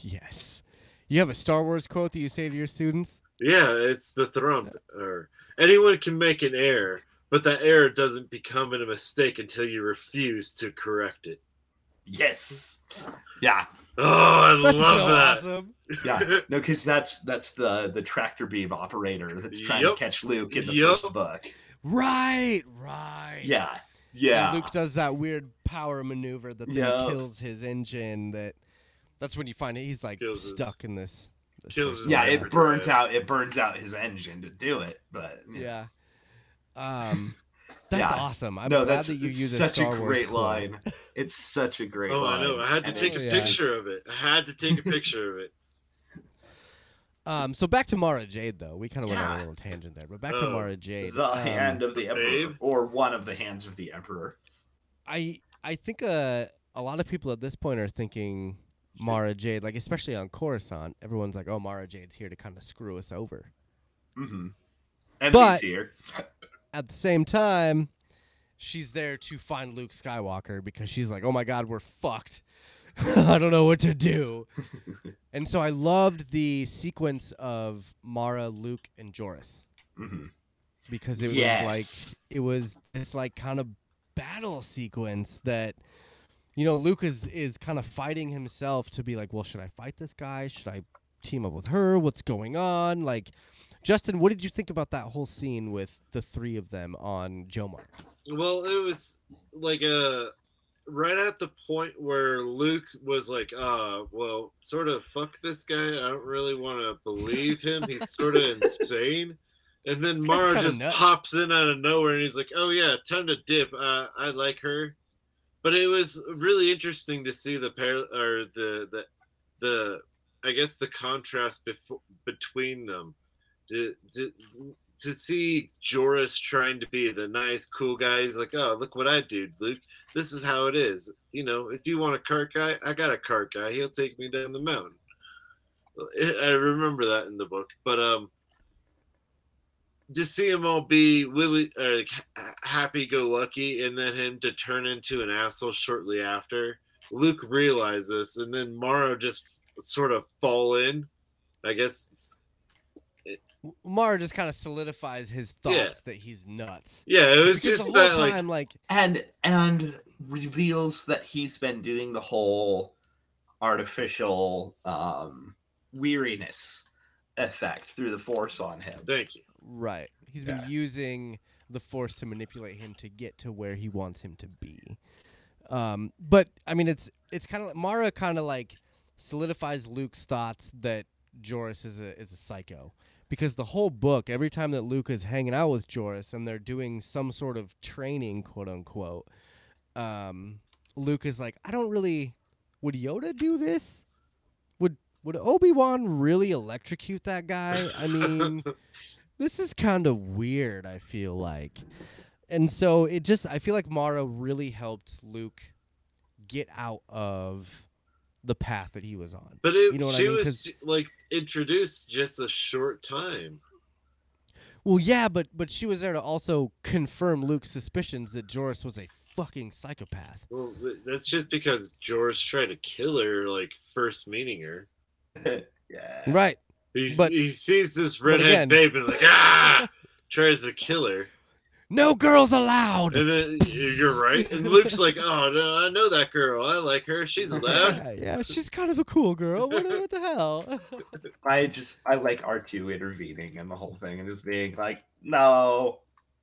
Yes. You have a Star Wars quote that you say to your students. Yeah, it's the Thrawn or anyone can make an error, but that error doesn't become a mistake until you refuse to correct it. yes. Yeah. Oh, I That's love so that. awesome. Yeah. No, because that's that's the the tractor beam operator that's trying Yup. to catch Luke in the Yup. first book. Right, right. Yeah. And Yeah. Luke does that weird power maneuver that then Yup. kills his engine. That that's when you find it. He's like Kills his- stuck in this. this kills thing. his yeah, it burns out it burns out his engine to do it, but Yeah. Um, that's Yeah. awesome. I'm no, glad that's that you it's use a such Star a great quote. line. It's such a great line. Oh, line. I know. I had to and take a Yeah. picture of it. I had to take a picture of it. Um, so back to Mara Jade though. We kind of went on a little tangent there, but back to Oh, Mara Jade. the Um, hand of the emperor, babe. or one of the hands of the emperor. I I think uh, a lot of people at this point are thinking Mara Jade, like especially on Coruscant. Everyone's like, "Oh, Mara Jade's here to kind of screw us over." Mm-hmm. And But- he's here. At the same time, she's there to find Luke Skywalker because she's like, "Oh my God, we're fucked. I don't know what to do." and so I loved the sequence of Mara, Luke, and Jorus Mhm. because it was like it was this like kind of battle sequence that you know Luke is is kind of fighting himself to be like, well, should I fight this guy? Should I team up with her? What's going on? Like, Justin, what did you think about that whole scene with the three of them on Jomark? Well, it was like a right at the point where Luke was like, "Uh, well, sort of fuck this guy. I don't really want to believe him. He's sort of insane." And then Mara just nuts. pops in out of nowhere, and he's like, "Oh yeah, time to dip. Uh, I like her." But it was really interesting to see the pair or the the the I guess the contrast between them. To, to, to see Jorus trying to be the nice, cool guy, he's like, "Oh, look what I do, Luke. This is how it is. You know, if you want a cart guy, I got a cart guy. He'll take me down the mountain." I remember that in the book, but um, just see him all be willy, uh, like, happy-go-lucky, and then him to turn into an asshole shortly after. Luke realizes, and then Mara just sort of fall in. I guess Mara just kind of solidifies his thoughts Yeah. that he's nuts. Yeah, it was Because just the whole that time, like, and and reveals that he's been doing the whole artificial um weariness effect through the force on him. thank you. right, he's been Yeah. using the Force to manipulate him to get to where he wants him to be. Um, but I mean, it's it's kind of like Mara kind of like solidifies Luke's thoughts that Jorus is a is a psycho because the whole book, every time that Luke is hanging out with Jorus and they're doing some sort of training, quote unquote, um, Luke is like, I don't really. Would Yoda do this? Would would Obi Wan really electrocute that guy? I mean, this is kind of weird. I feel like, and so it just I feel like Mara really helped Luke get out of the path that he was on. But it, You know what I she mean? was 'Cause- like introduced just a short time. Well, yeah, but but she was there to also confirm Luke's suspicions that Jorus was a fucking psychopath. Well, that's just because Jorus tried to kill her, like first meeting her. yeah. Right. He's, But- he sees this but again- redhead babe and like ah, tries to kill her. No girls allowed. And then you're right. And Luke's like, oh no, I know that girl. I like her. She's allowed. yeah, yeah, she's kind of a cool girl. What, what the hell? I just I like R2 intervening in the whole thing and just being like, no,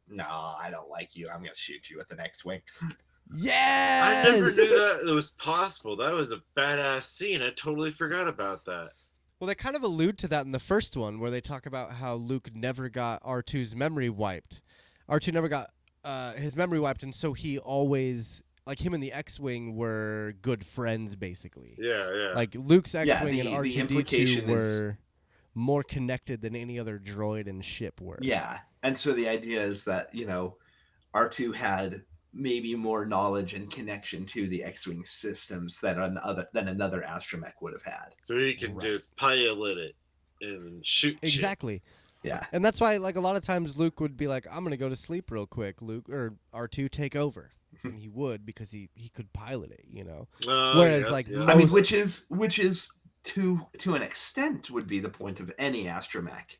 no, I don't like you. I'm gonna shoot you with the X-wing. yes. I never knew that it was possible. That was a badass scene. I totally forgot about that. Well, they kind of allude to that in the first one, where they talk about how Luke never got R2's memory wiped. R2 never got uh, his memory wiped, and so he always, like him and the X-wing, were good friends, basically. Yeah, yeah. Like Luke's X-wing the- and the R2D2 implication is- were more connected than any other droid and ship were. Yeah, and so the idea is that you know, R2 had maybe more knowledge and connection to the X-wing systems than another than another astromech would have had. so he can Right. just pilot it and shoot. shit. Exactly. Yeah, And that's why, like, a lot of times Luke would be like, I'm going to go to sleep real quick, Luke, or R2, take over. and he would because he, he could pilot it, you know? Oh, Whereas, yeah, like, yeah. I mean, which is which is to to an extent would be the point of any astromech.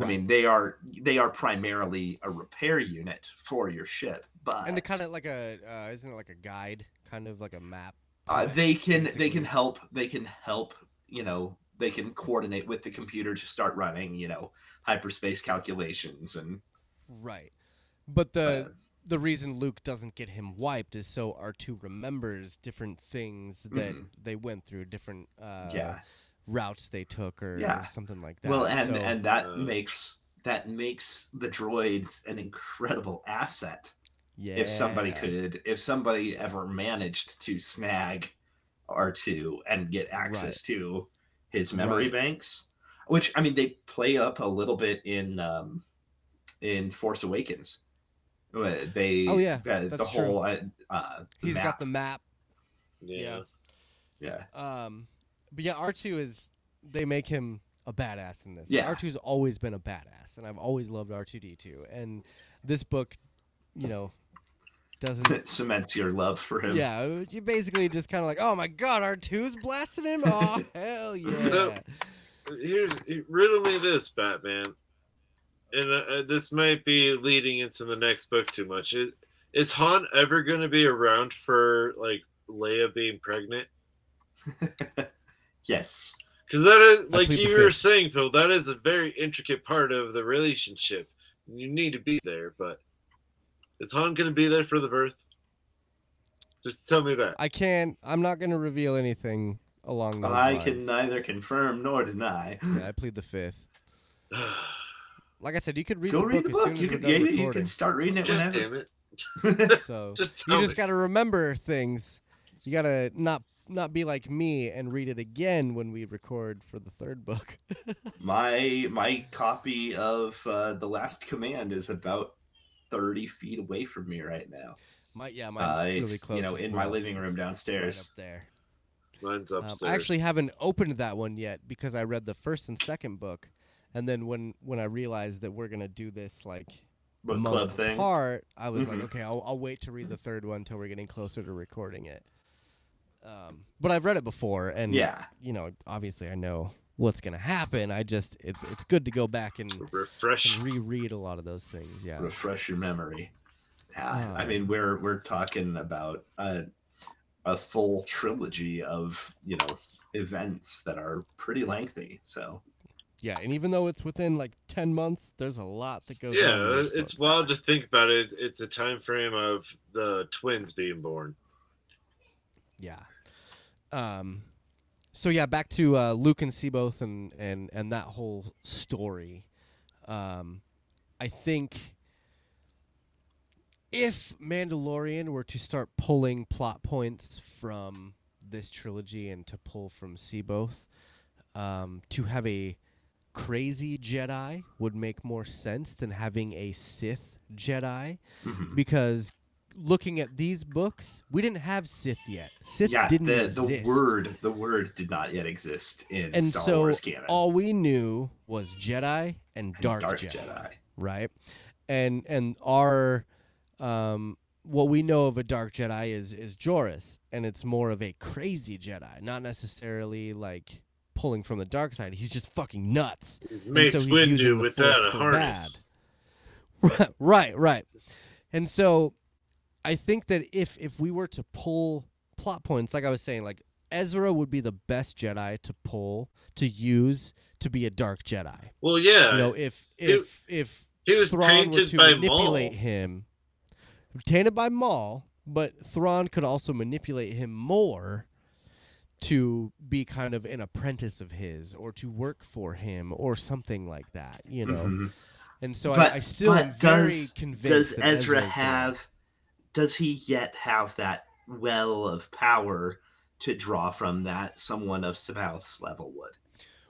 I mean, they are they are primarily a repair unit for your ship, but and to kind of like a, uh, isn't it like a guide, kind of like a map? uh, they can they can help they can help you know they can coordinate with the computer to start running you know hyperspace calculations and Right. But the uh, the reason Luke doesn't get him wiped is so R2 remembers different things that Mhm. they went through, different uh, yeah routes they took, or, Yeah. something like that. well and So- and that uh, makes that makes the droids an incredible asset yeah. if somebody could if somebody ever managed to snag r2 and get access to his memory Right. banks which i mean they play up a little bit in um in force awakens Uh, they Oh, yeah, the, the that's true. whole uh, uh the He's map. got the map. yeah. yeah Um, but yeah, R2 is they make him a badass in this. Yeah. R2's always been a badass, and I've always loved R2D2. And this book, you know, doesn't. cements your love for him yeah, you basically just kind of like, oh my god, R2's blasting him. Oh hell yeah! So, Here's riddle me this, Batman. And uh, uh, this might be leading into the next book too much. Is is Han ever going to be around for like Leia being pregnant? yes Because that is, like you were saying, Phil, that is a very intricate part of the relationship. You need to be there, but is Han going to be there for the birth? Just tell me that. I can't. I'm not gonna reveal anything along those i lines. can neither confirm nor deny Yeah, I plead the fifth. Like I said, you could read go the read book the as book soon as you we're can done yeah, you can start reading it God whenever damn it! So Just you just me. got to remember things. You got to not not be like me and read it again when we record for the third book. My my copy of uh, the Last Command is about thirty feet away from me right now. My yeah, mine's Uh, really it's, close. you know, in my well. living room downstairs. right up there. Mine's Um, upstairs. I actually haven't opened that one yet because I read the first and second book, and then when when I realized that we're gonna do this like Book months club thing. apart, I was Mhm. like, okay, I'll, I'll wait to read the third one until we're getting closer to recording it. Um, but I've read it before, and Yeah, you know, obviously I know what's gonna happen. I just it's it's good to go back and, refresh. and reread a lot of those things. Yeah. refresh your memory. Yeah, I Ah. mean we're we're talking about a a full trilogy of you know events that are pretty lengthy. So Yeah, and even though it's within like ten months, there's a lot that goes. Yeah, those it's books. wild to think about it. It's a time frame of the twins being born. Yeah. Um. So yeah, back to uh, Luke and C'baoth and and and that whole story. Um, I think if Mandalorian were to start pulling plot points from this trilogy and to pull from C'baoth, um, to have a crazy Jedi would make more sense than having a Sith Jedi Mhm. because looking at these books, we didn't have Sith yet. Sith Yeah, didn't the, exist. the word the word did not yet exist in and Star so Wars canon. all we knew was Jedi and And Dark, Dark Jedi, Jedi. right? And and our um what we know of a dark Jedi is is Jorus, and it's more of a crazy Jedi, not necessarily like pulling from the dark side. He's just fucking nuts. He's And Mace so he's using Windu the without Force a for harness. bad. right, right. And so I think that if if we were to pull plot points, like I was saying, like Ezra would be the best Jedi to pull to use to be a dark Jedi. Well, yeah, You know, if It- if if he was Thrawn were to by manipulate Maul. him, tainted by Maul, but Thrawn could also manipulate him more to be kind of an apprentice of his or to work for him or something like that, you know. Mhm. And so But- I, I still but am very does- convinced Does that Ezra Ezra's gonna- have? Does he yet have that well of power to draw from that someone of C'baoth's level would?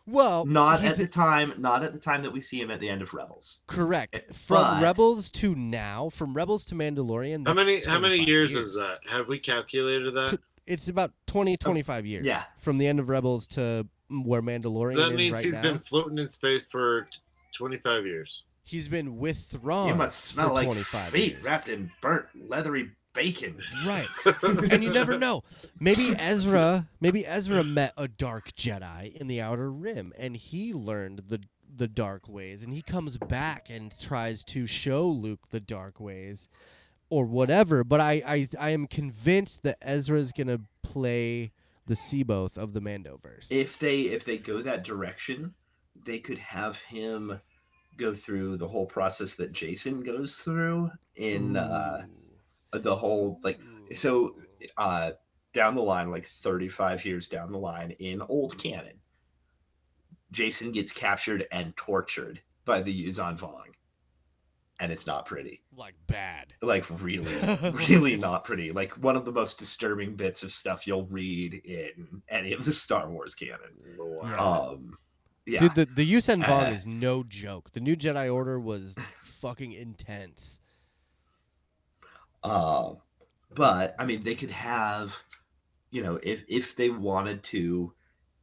Well, Not at the time. Not at the time that we see him at the end of Rebels. correct. Eh, From but- Rebels to now, from Rebels to Mandalorian. How many how many 25 years, is that? Have we calculated that? To- It's about 20, 25 years. yeah. From the end of Rebels to where Mandalorian So that is means right he's now. been floating in space for 25 years. He's been with Thrawn. you must smell like 25 feet years. wrapped in burnt leathery bacon. Right. and you never know. Maybe Ezra, maybe Ezra met a dark Jedi in the Outer Rim, and he learned the the dark ways, and he comes back and tries to show Luke the dark ways, or whatever. But I I, I am convinced that Ezra's gonna play the C'baoth of the Mandoverse. If they if they go that direction, they could have him go through the whole process that Jason goes through in uh, the whole like so uh down the line like 35 years down the line in old canon Jacen gets captured and tortured by the Yuuzhan Vong. And it's not pretty. Like bad. like really really not pretty. Like one of the most disturbing bits of stuff you'll read in any of the star wars canon. Wow. um yeah Dude, the the Yuuzhan Vong Uh, is no joke. The new Jedi Order was fucking intense. Um, but I mean, they could have, you know, if if they wanted to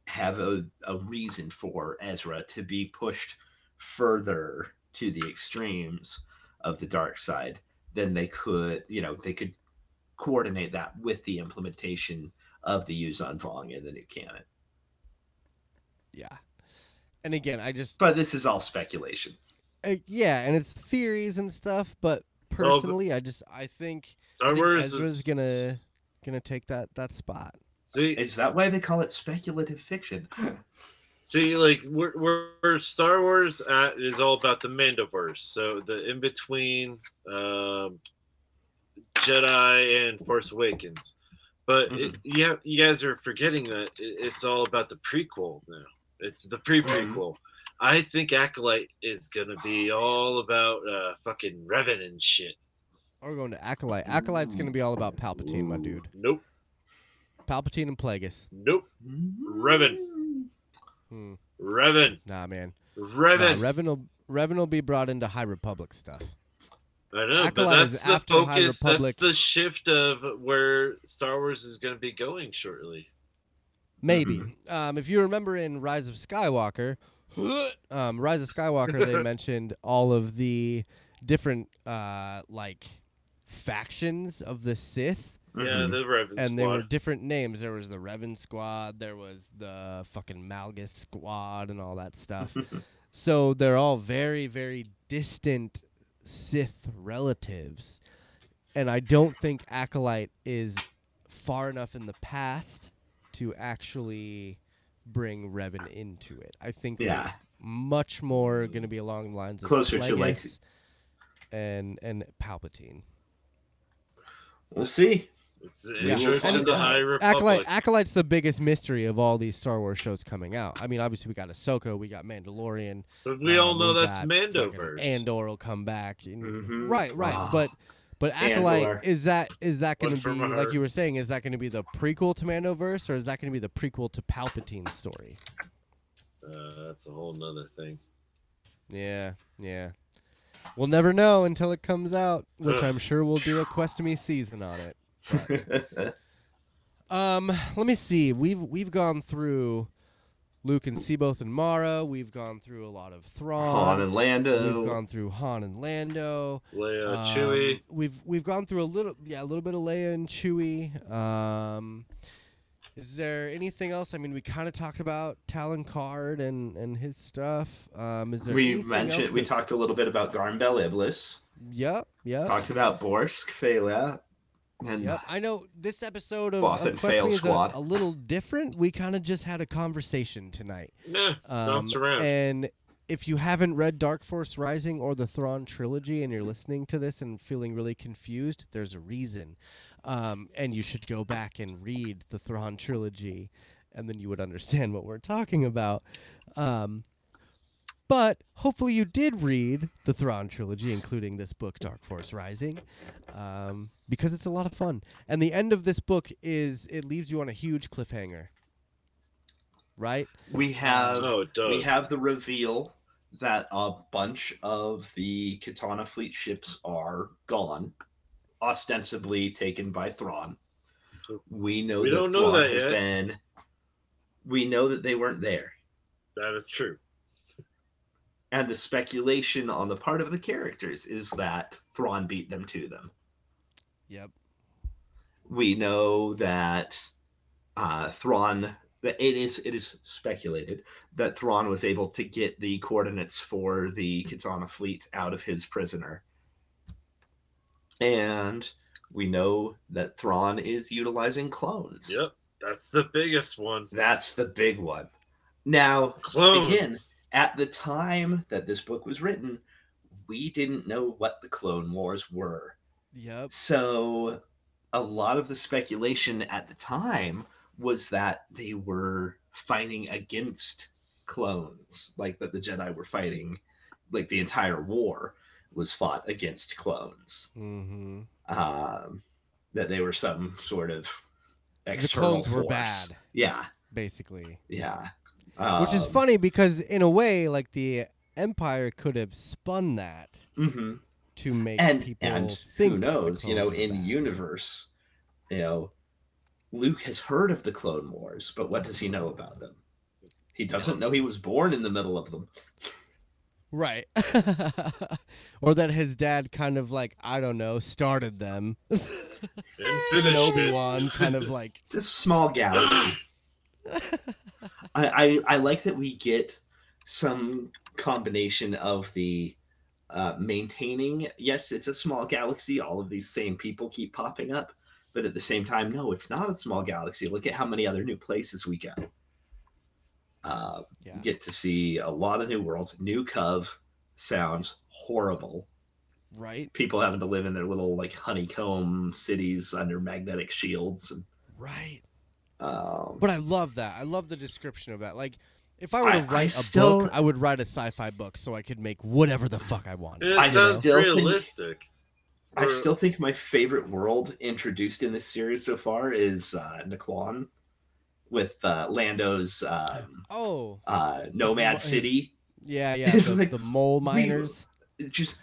have a, a reason for Ezra to be pushed further to the extremes of the dark side, then they could, you know, they could coordinate that with the implementation of the Yuuzhan Vong in the new canon. Yeah. And again, I just But this is all speculation. uh, yeah, and it's theories and stuff, but It's all the- personally, I just I think, I Star think Wars Ezra's is gonna gonna take that that spot. see Is that why they call it speculative fiction? see like where, where, where Star Wars at is all about the Mandoverse. So the in between um, Jedi and Force Awakens. But it, yeah, you guys are forgetting that it, it's all about the prequel now. It's the pre prequel. I think Acolyte is gonna be all about uh, fucking Revan and shit. We're going to Acolyte. Acolyte's gonna be all about Palpatine, my dude. Nope, Palpatine and Plagueis. nope, Revan. Hmm. Revan, Nah, man. Revan. Nah, Revan will Revan will be brought into High Republic stuff. I know, but Acolyte is that's the focus. That's the shift of where Star Wars is going to be going shortly. Maybe. Mm-hmm. Um, if you remember in Rise of Skywalker, um, Rise of Skywalker, they mentioned all of the different uh, like factions of the Sith, Yeah, Mhm. the Revan and they squad. were different names. There was the Revan Squad, there was the fucking Malgus Squad, and all that stuff. so they're all very, very distant Sith relatives, and I don't think Acolyte is far enough in the past to actually bring Revan into it. I think Yeah. it's much more going to be along the lines of Closer to, like- Plagueis and and Palpatine. We'll see. It's the Yeah. intro to And, the uh, High Acolyte, Acolyte's the biggest mystery of all these Star Wars shows coming out. I mean, obviously we got Ahsoka, we got Mandalorian. But we all um, know we that's got Mandoverse. Andor will come back. and- Mhm. Right, right. Ah. But but Acolyte Andor. is that is that going to be like you were saying? Is that going to be the prequel to Mandoverse, or is that going to be the prequel to Palpatine's story? Uh, that's a whole nother thing. Yeah, yeah. We'll never know until it comes out, which I'm sure we'll do a Quest to Me season on it. Um, let me see. We've we've gone through Luke and C'baoth and Mara. We've gone through a lot of Thrawn. Han and Lando. We've gone through Han and Lando. Leia, Um, Chewie. We've we've gone through a little yeah a little bit of Leia and Chewie. Um, is there anything else? I mean, we kind of talked about Talon Karrde and and his stuff. Um, is there we mentioned else we that- talked a little bit about Garm Bel Iblis. Yep, yep. Talked about Borsk, Fey'lya, and Yep, I know this episode of, Both of Quest Fail is a, Squad. a little different. We kind of just had a conversation tonight. Nah, Um, bounce around. And if you haven't read Dark Force Rising or the Thrawn trilogy and you're listening to this and feeling really confused, there's a reason. Um, and you should go back and read the Thrawn trilogy, and then you would understand what we're talking about. Um, but hopefully you did read the Thrawn trilogy, including this book, Dark Force Rising, um, because it's a lot of fun. And the end of this book is it leaves you on a huge cliffhanger. Right? we have oh, it does. we have the reveal that a bunch of the Katana fleet ships are gone, ostensibly taken by Thrawn. We know We that don't know that has yet. been. We know that they weren't there, that is true. And the speculation on the part of the characters is that Thrawn beat them to them. Yep. we know that uh, Thrawn that it is it is speculated that Thrawn was able to get the coordinates for the Katana fleet out of his prisoner. And we know that Thrawn is utilizing clones. Yep, that's the biggest one. That's the big one. Now, Clones. Again. At the time that this book was written, we didn't know what the Clone Wars were. Yep. So a lot of the speculation at the time was that they were fighting against clones, like that the Jedi were fighting, like the entire war was fought against clones. Mm-hmm. Um, that they were some sort of external The clones were bad, Yeah, basically. yeah. Which is Um, funny because in a way, like the Empire could have spun that mhm. to make and people and think who knows you know in bad. universe you know luke has heard of the clone wars but what does he know about them he doesn't know he was born in the middle of them right? or that his dad kind of like I don't know started them. And Even finished Obi it. Wan kind of like it's a small galaxy I, I i like that we get some combination of the uh maintaining yes it's a small galaxy all of these same people keep popping up but at the same time no it's not a small galaxy look at how many other new places we go uh yeah. get to see a lot of new worlds. New Cov sounds horrible. right, People having to live in their little like honeycomb cities under magnetic shields. And, right. Um, But I love that. I love the description of that. Like. If I were to I- I write a still- book, I would write a sci-fi book so I could make whatever the fuck I want. It I sounds still think- I still think my favorite world introduced in this series so far is uh, Nkllon with uh, Lando's um, Oh, uh, Nomad his- City. yeah, yeah. It's The, like, the mole miners. It just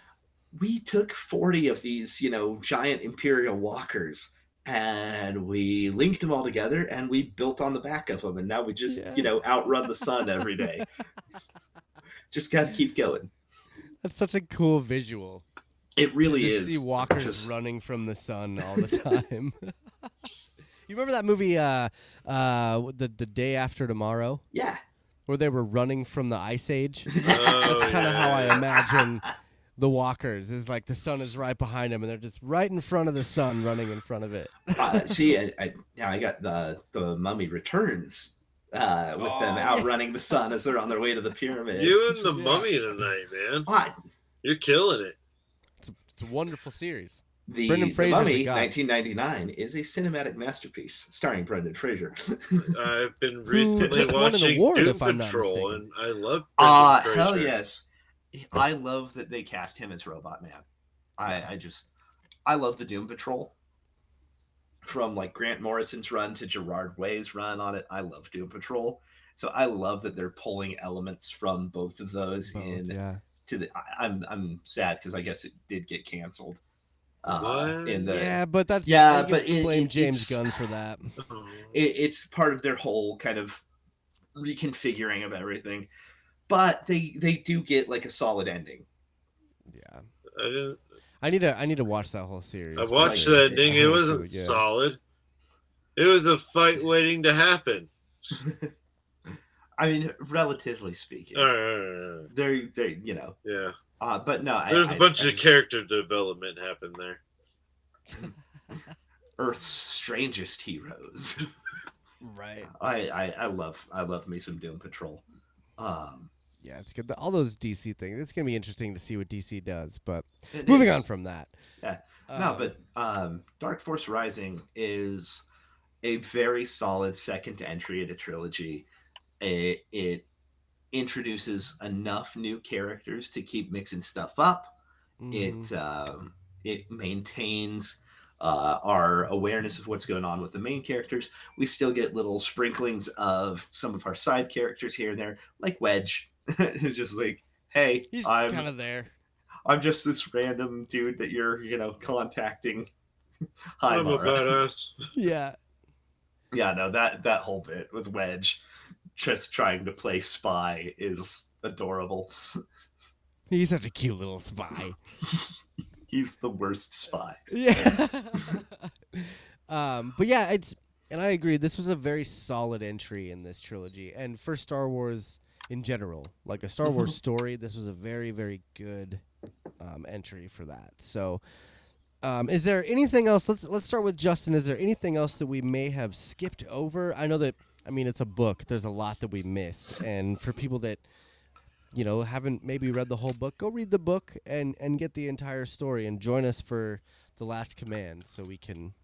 we took 40 of these, you know, giant Imperial walkers and we linked them all together and we built on the back of them and now we just, Yeah. you know, outrun the sun every day. just got to keep going. That's such a cool visual. It really just is. see walkers just- running from the sun all the time. you remember that movie, uh, uh, the the day after tomorrow, Yeah. where they were running from the ice age? Oh, That's kind of how I imagine the walkers. Is like the sun is right behind them, and they're just right in front of the sun, running in front of it. uh, see, I, I, now I got the the Mummy Returns uh, with them Oh, yeah. outrunning the sun as they're on their way to the pyramid. You and the Yeah. mummy tonight, man. What? You're killing it. It's a, it's a wonderful series. The, Brendan the Fraser's the Mummy, 1999, is a cinematic masterpiece starring Brendan Fraser. I've been recently just won an watching award, Doom if I'm not Patrol, and I love. Ah, Brendan hell Fraser. yes. I love that they cast him as Robot Man. I, I just, I love the Doom Patrol. From like Grant Morrison's run to Gerard Way's run on it, I love Doom Patrol. So I love that they're pulling elements from both of those Both, in yeah. to the. I, I'm I'm sad because I guess it did get canceled. Uh, What? in the yeah, but that's Yeah, but it- blame it- James Gunn for that. Oh. it, it's part of their whole kind of reconfiguring of everything but they they do get like a solid ending Yeah, I didn't. I need to I need to watch that whole series. I watched sure. that I ending. It haven't wasn't seen yet. solid. It was a fight waiting to happen. i mean relatively speaking All right, all right, all right. they're they're you know Yeah, uh but no there's a I- bunch I- of character development happened there. earth's strangest heroes Right. I, I i love i love me some doom patrol um Yeah, it's good. All those DC things. It's gonna be interesting to see what DC does. But it moving is. on from that. Yeah. no, Um, but um, Dark Force Rising is a very solid second entry in a trilogy. It, it introduces enough new characters to keep mixing stuff up. mhm. It um, it maintains uh, our awareness of what's going on with the main characters. We still get little sprinklings of some of our side characters here and there, like Wedge. it's just like, hey, he's I'm kind of there. I'm just this random dude that you're, you know, contacting. Hi, I'm a badass. Yeah. Yeah, no, that that whole bit with Wedge just trying to play spy is adorable. He's such a cute little spy. He's the worst spy. Yeah. um, but yeah, it's and I agree. This was a very solid entry in this trilogy, and for Star Wars in general, like a Star Wars story, this was a very, very good um, entry for that. So, um, is there anything else? Let's let's start with Justin. Is there anything else that we may have skipped over? I know that. I mean, it's a book. There's a lot that we missed, and for people that you know haven't maybe read the whole book, go read the book and and get the entire story, and join us for the last command, so we can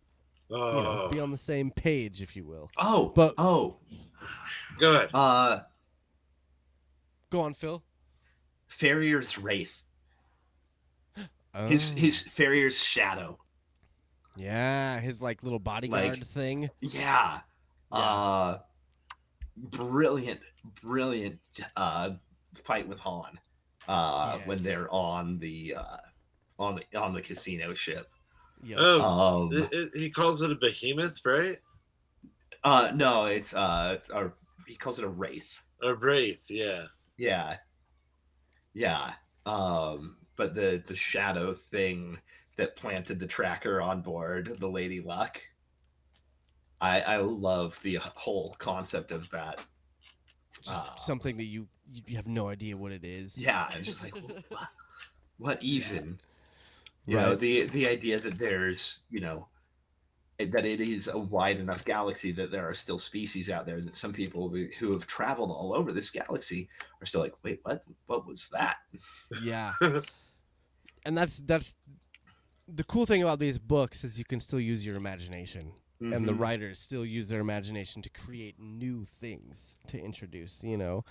you know Oh, be on the same page, if you will. Oh, But- oh, go ahead. uh, Go on, Phil. Ferrier's wraith. His Oh. his Ferrier's shadow. yeah, his like little bodyguard thing. Yeah. Yeah. Uh, brilliant, brilliant uh, fight with Han. Uh, when they're on the uh, on the on the casino ship. Yeah. Oh, Um, it, it, he calls it a behemoth, right? uh, no, it's uh, or he calls it a wraith. A wraith, yeah. Yeah, yeah. Um, but the the shadow thing that planted the tracker on board the Lady Luck. I I love the whole concept of that. Just uh, something that you you have no idea what it is. Yeah, it's just like what, what even? You know, the the idea that there's you know that it is a wide enough galaxy that there are still species out there that some people who- who have traveled all over this galaxy are still like, wait, what? What was that? Yeah. and that's that's the cool thing about these books is you can still use your imagination. And the Mhm. writers still use their imagination to create new things to introduce, you know.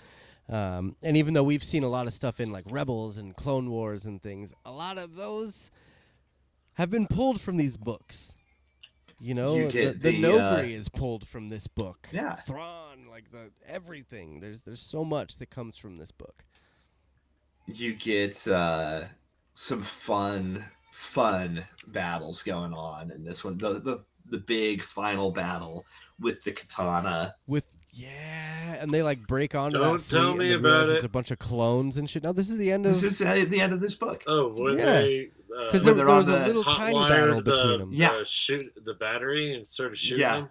Um, and even though we've seen a lot of stuff in like Rebels and Clone Wars and things, a lot of those have been pulled from these books. You know, You the, the, the, uh, is pulled from this book. Yeah. Thrawn, like the everything. There's there's so much that comes from this book. you get uh, some fun, fun battles going on in this one. The the the big final battle with the katana. with yeah, and they like break onto Don't that fleet tell and me they about realize it. It's a bunch of clones and shit. No, this is the end of This is at the end of this book. Oh, when Yeah. they uh, because when there, they're there on was a the little tiny hotwire battle the, between them. Yeah. uh, shoot the battery and started shooting Yeah. them.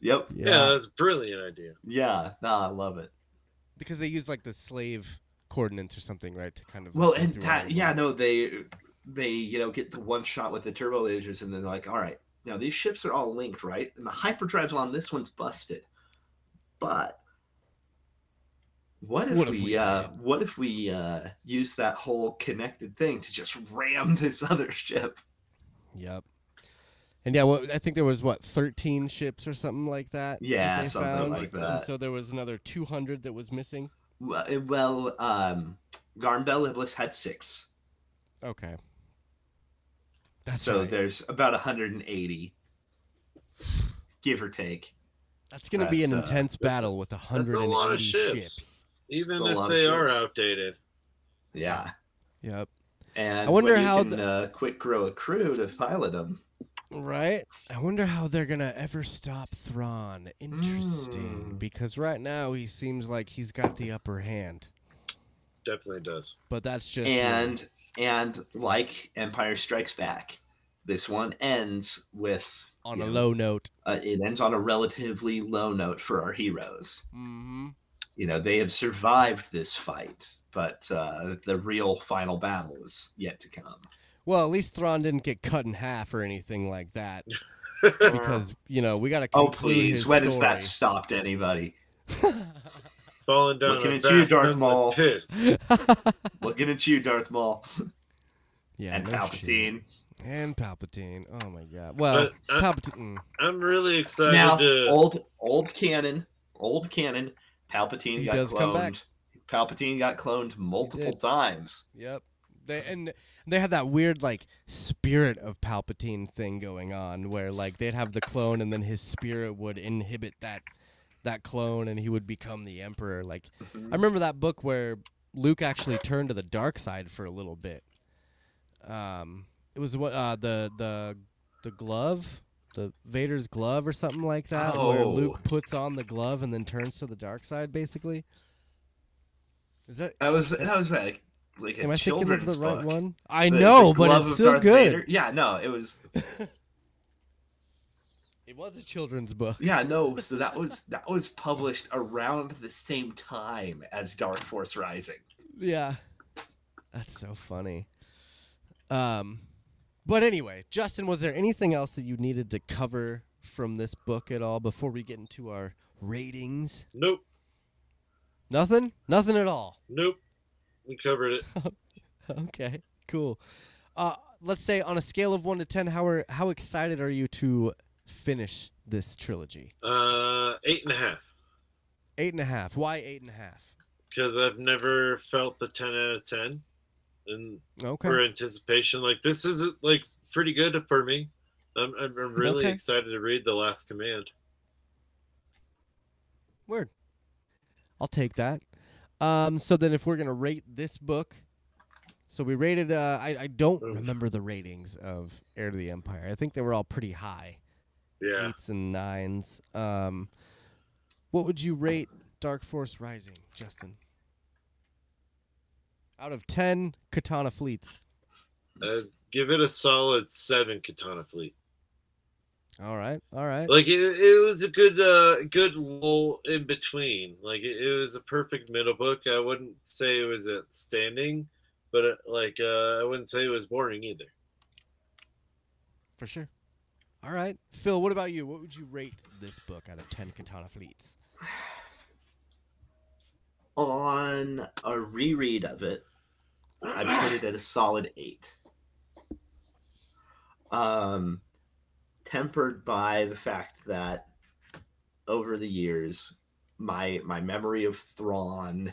Yep. Yeah. that's a brilliant idea. Yeah. No, I love it. because they used like the slave coordinates or something, right? To kind of Well, go and through that of yeah, them. no, they they you know get the one shot with the turbo lasers, and then they're like, all right, now these ships are all linked, right? And the hyperdrive's on this one's busted, but what if, What if we, we uh what if we uh use that whole connected thing to just ram this other ship? Yep. And yeah, well, I think there was what thirteen ships or something like that. that Yeah, they something found, like And that. so there was another two hundred that was missing. Well, well um, Garm Bel Iblis had six, Okay. That's so right. there's about 180, give or take. That's going to be an that's, uh, intense battle with a a hundred and lot of ships. ships. Even It's a if lot of they are outdated. Yeah, Yep. and I wonder when you how can, the- uh, quick grow a crew to pilot them. Right. I wonder how they're gonna ever stop Thrawn. Interesting, Mm. because right now he seems like he's got the upper hand, Definitely does. but that's just and and like Empire Strikes Back, this one ends with on a know, low note. Uh, it ends on a relatively low note for our heroes. Mm-hmm. You know they have survived this fight, but uh, the real final battle is yet to come. Well, at least Thrawn didn't get cut in half or anything like that, because you know we got to. oh please, when has that stopped anybody? Falling down Looking at you, Darth Maul. Looking at you, Darth Maul yeah, and no Palpatine. shit. And Palpatine. Oh my god. Well, But, uh, Palpatine. I'm really excited Now, to. old old canon, old canon. Palpatine He got does cloned. come back. Palpatine got cloned multiple times. Yep. They and they had that weird like spirit of Palpatine thing going on where like they'd have the clone and then his spirit would inhibit that that clone and he would become the emperor. Like I remember that book where Luke actually turned to the dark side for a little bit. Um it was what uh the the the glove, the Vader's glove or something like that where Oh. Luke puts on the glove and then turns to the dark side basically. Is that That was that was like like a Am I thinking of children's the right book. one? I The- know, the but it's still Darth good. Vader. Yeah, no, it was It was a children's book. yeah, no, so that was that was published around the same time as Dark Force Rising. Yeah. That's so funny. Um but anyway, Justin, was there anything else that you needed to cover from this book at all before we get into our ratings? Nope. Nothing? Nothing at all. Nope. We covered it. Okay. Cool. Uh let's say on a scale of 1 to 10 how are, how excited are you to finish this trilogy? Uh, eight and a half. Eight and a half. Why eight and a half? Because I've never felt the ten out of ten, and Okay. for anticipation, like this is like pretty good for me. I'm I'm, really Okay. excited to read the Last Command. Word. I'll take that. Um, so then, if we're gonna rate this book, so we rated. Uh, I I don't remember the ratings of Heir to the Empire. I think they were all pretty high, Yeah. eights and nines. Um, what would you rate Dark Force Rising, Justin? Out of ten Katana fleets. Uh, give it a solid seven Katana Fleet. All right, all right. Like it, it was a good uh good lull in between. Like it, it was a perfect middle book. I wouldn't say it was outstanding, but uh, like uh, I wouldn't say it was boring either. For sure. All right, Phil. What about you? What would you rate this book out of ten Katana fleets? On a reread of it, I've put it at a solid eight. Um, tempered by the fact that over the years, my my memory of Thrawn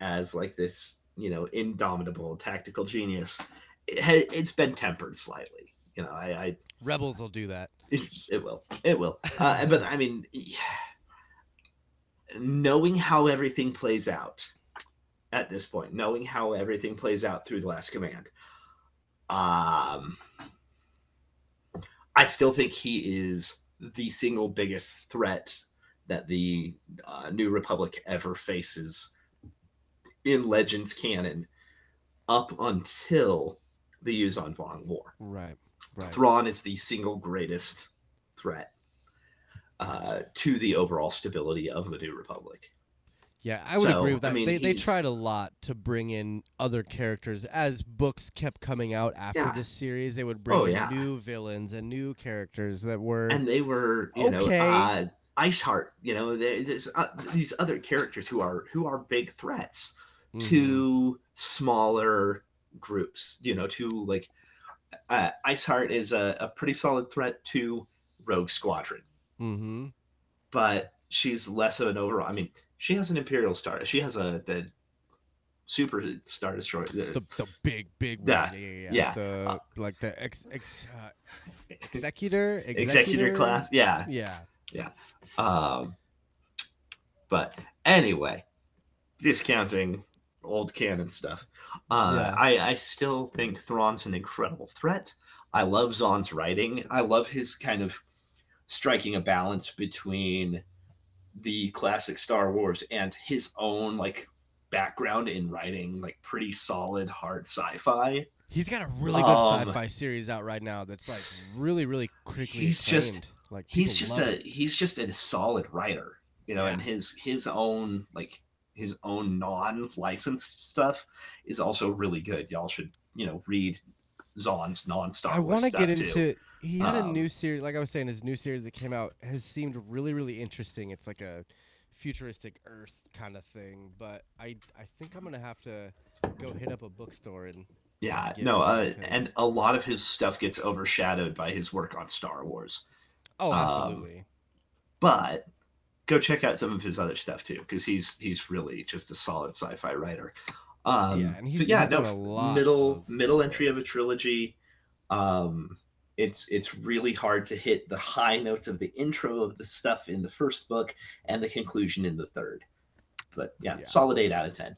as like this, you know, indomitable tactical genius, it, it's been tempered slightly. You know, I, I Rebels will do that. it will. It will. Uh, but I mean, knowing how everything plays out at this point, knowing how everything plays out through the last command, um, I still think he is the single biggest threat that the uh, New Republic ever faces in Legends canon up until the Yuuzhan Vong War. Right. Right. Thrawn is the single greatest threat uh, to the overall stability of the New Republic. Yeah, I would So, agree with I that. mean, they they tried a lot to bring in other characters as books kept coming out after Yeah. this series. They would bring Oh, in yeah. new villains and new characters that were And they were, you Okay. know, uh, Iceheart. You know, there's uh, these other characters who are who are big threats Mhm. to smaller groups. You know, to like uh, Iceheart is a, a pretty solid threat to Rogue Squadron, Mm-hmm. but she's less of an overall. I mean, she has an Imperial Star. She has a the Super Star Destroyer. the- The, the big big one. Yeah, Yeah, yeah. The Uh, like the ex, ex uh, executor executor class. Yeah, yeah. Yeah. Um, but anyway, discounting old canon stuff. Uh, Yeah. I, I still think Thrawn's an incredible threat. I love Zahn's writing. I love his kind of striking a balance between the classic Star Wars and his own like background in writing like pretty solid hard sci-fi. He's got a really good Um, sci-fi series out right now that's like really really critically He's just- like he's just a it. he's just a solid writer you know Yeah. and his his own like his own non-licensed stuff is also really good y'all should you know read Zahn's non-Star I Wars want to stuff get too. He had a Um, new series, like I was saying, his new series that came out has seemed really, really interesting. It's like a futuristic Earth kind of thing, but I, I think I'm gonna have to go hit up a bookstore and. yeah no uh, and a lot of his stuff gets overshadowed by his work on Star Wars Oh, Um, absolutely. but go check out some of his other stuff too because he's he's really just a solid sci-fi writer um Yeah, and he's- yeah he's no a middle middle entry of a trilogy um it's it's really hard to hit the high notes of the intro of the stuff in the first book and the conclusion in the third but yeah, Yeah. solid eight out of ten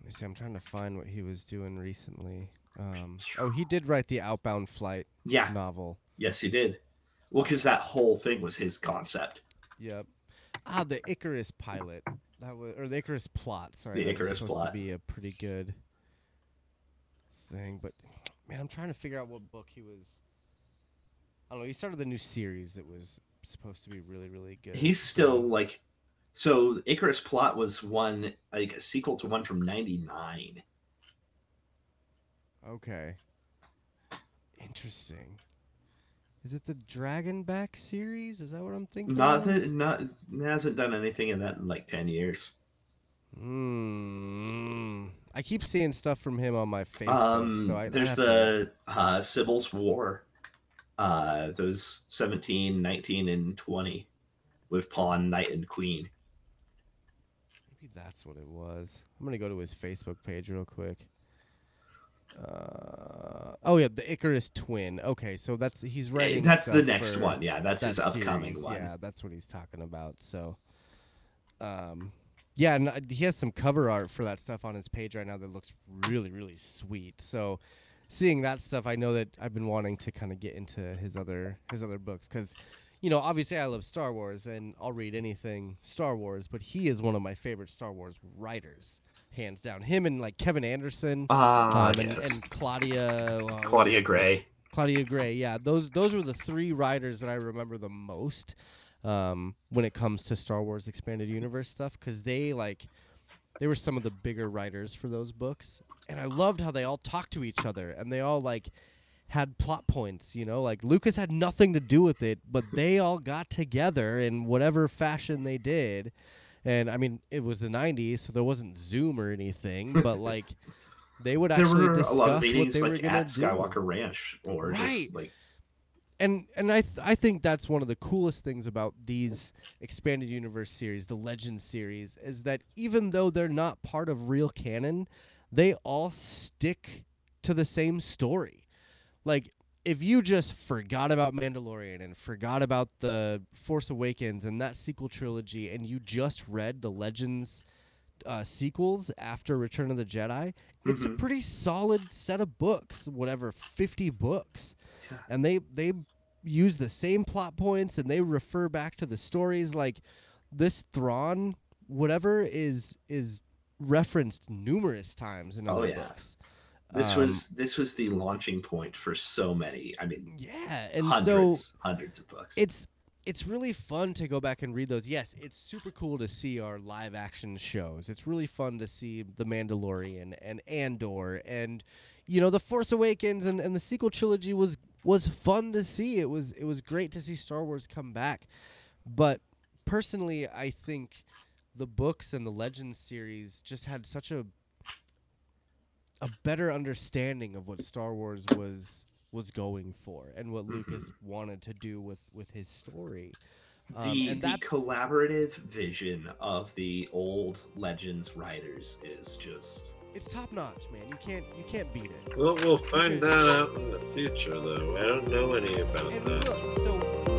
Let me see. I'm trying to find what he was doing recently. Um, oh, he did write the Outbound Flight yeah novel. yes he did well because that whole thing was his concept Yep. Ah, the Icarus pilot. That was or the Icarus plot. Sorry, The that was Icarus supposed plot. to be a pretty good thing, but man, I'm trying to figure out what book he was. I don't know. He started the new series that was supposed to be really, really good. he's still like so icarus plot was one like a sequel to one from 99 okay. Interesting. Is it the Dragonback series? Is that what I'm thinking? not that not hasn't done anything in that in like 10 years Mm, I keep seeing stuff from him on my Facebook. um so I, I there's to- the uh sibyl's war uh those 17 19 and 20 with pawn knight and queen Maybe that's what it was. I'm gonna go to his Facebook page real quick. Uh, oh yeah, the Icarus twin. Okay, so that's he's writing. that's the next one yeah that's his upcoming series. one Yeah, that's what he's talking about. So, um, yeah, and uh, he has some cover art for that stuff on his page right now that looks really, really sweet. So, seeing that stuff, I know that I've been wanting to kind of get into his other his other books because, you know, obviously I love Star Wars and I'll read anything Star Wars, but he is one of my favorite Star Wars writers, hands down. Him and like Kevin Anderson. Ah, um, and, yes. and Claudia uh, claudia gray Claudia Gray, yeah, those those were the three writers that I remember the most um, when it comes to Star Wars expanded universe stuff because they like they were some of the bigger writers for those books, and I loved how they all talked to each other and they all like had plot points. You know, like Lucas had nothing to do with it, but they all got together in whatever fashion they did. And I mean, it was the '90s, so there wasn't Zoom or anything, but like they would there actually were a discuss lot of what meetings they were like gonna at do skywalker ranch or Right. just like and and I th- I think that's one of the coolest things about these expanded universe series, the Legends series, is that even though they're not part of real canon, they all stick to the same story. Like if you just forgot about Mandalorian and forgot about the Force Awakens and that sequel trilogy, and you just read the Legends uh, sequels after Return of the Jedi, it's a Mhm. pretty solid set of books. Whatever, fifty books and they they use the same plot points and they refer back to the stories like this Thrawn whatever is is referenced numerous times in Oh, other yeah. books. This Um, was this was the launching point for so many. I mean, yeah, and hundreds, so hundreds of books. it's it's really fun to go back and read those. Yes, it's super cool to see our live action shows. It's really fun to see The Mandalorian and Andor and you know The Force Awakens and, and the sequel trilogy was was fun to see. It was it was great to see Star Wars come back. But personally, I think the books and the Legends series just had such a a better understanding of what Star Wars was was going for and what Lucas wanted to do with with his story. Um, the, and the collaborative vision of the old legends writers is just it's top notch, man. You can't you can't beat it. Well, we'll find that out in the future, though. I don't know any about And that. will. So,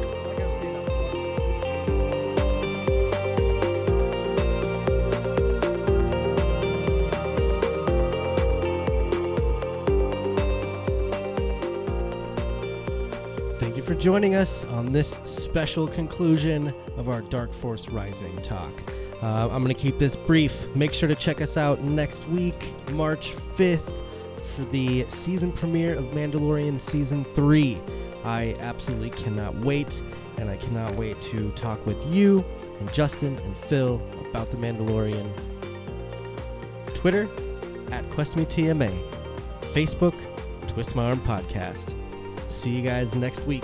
joining us on this special conclusion of our Dark Force Rising talk. Uh, I'm going to keep this brief. Make sure to check us out next week, March 5th, for the season premiere of Mandalorian Season 3. I absolutely cannot wait, and I cannot wait to talk with you and Justin and Phil about The Mandalorian. Twitter at QuestMeTMA, Facebook, Twist My Arm Podcast. See you guys next week.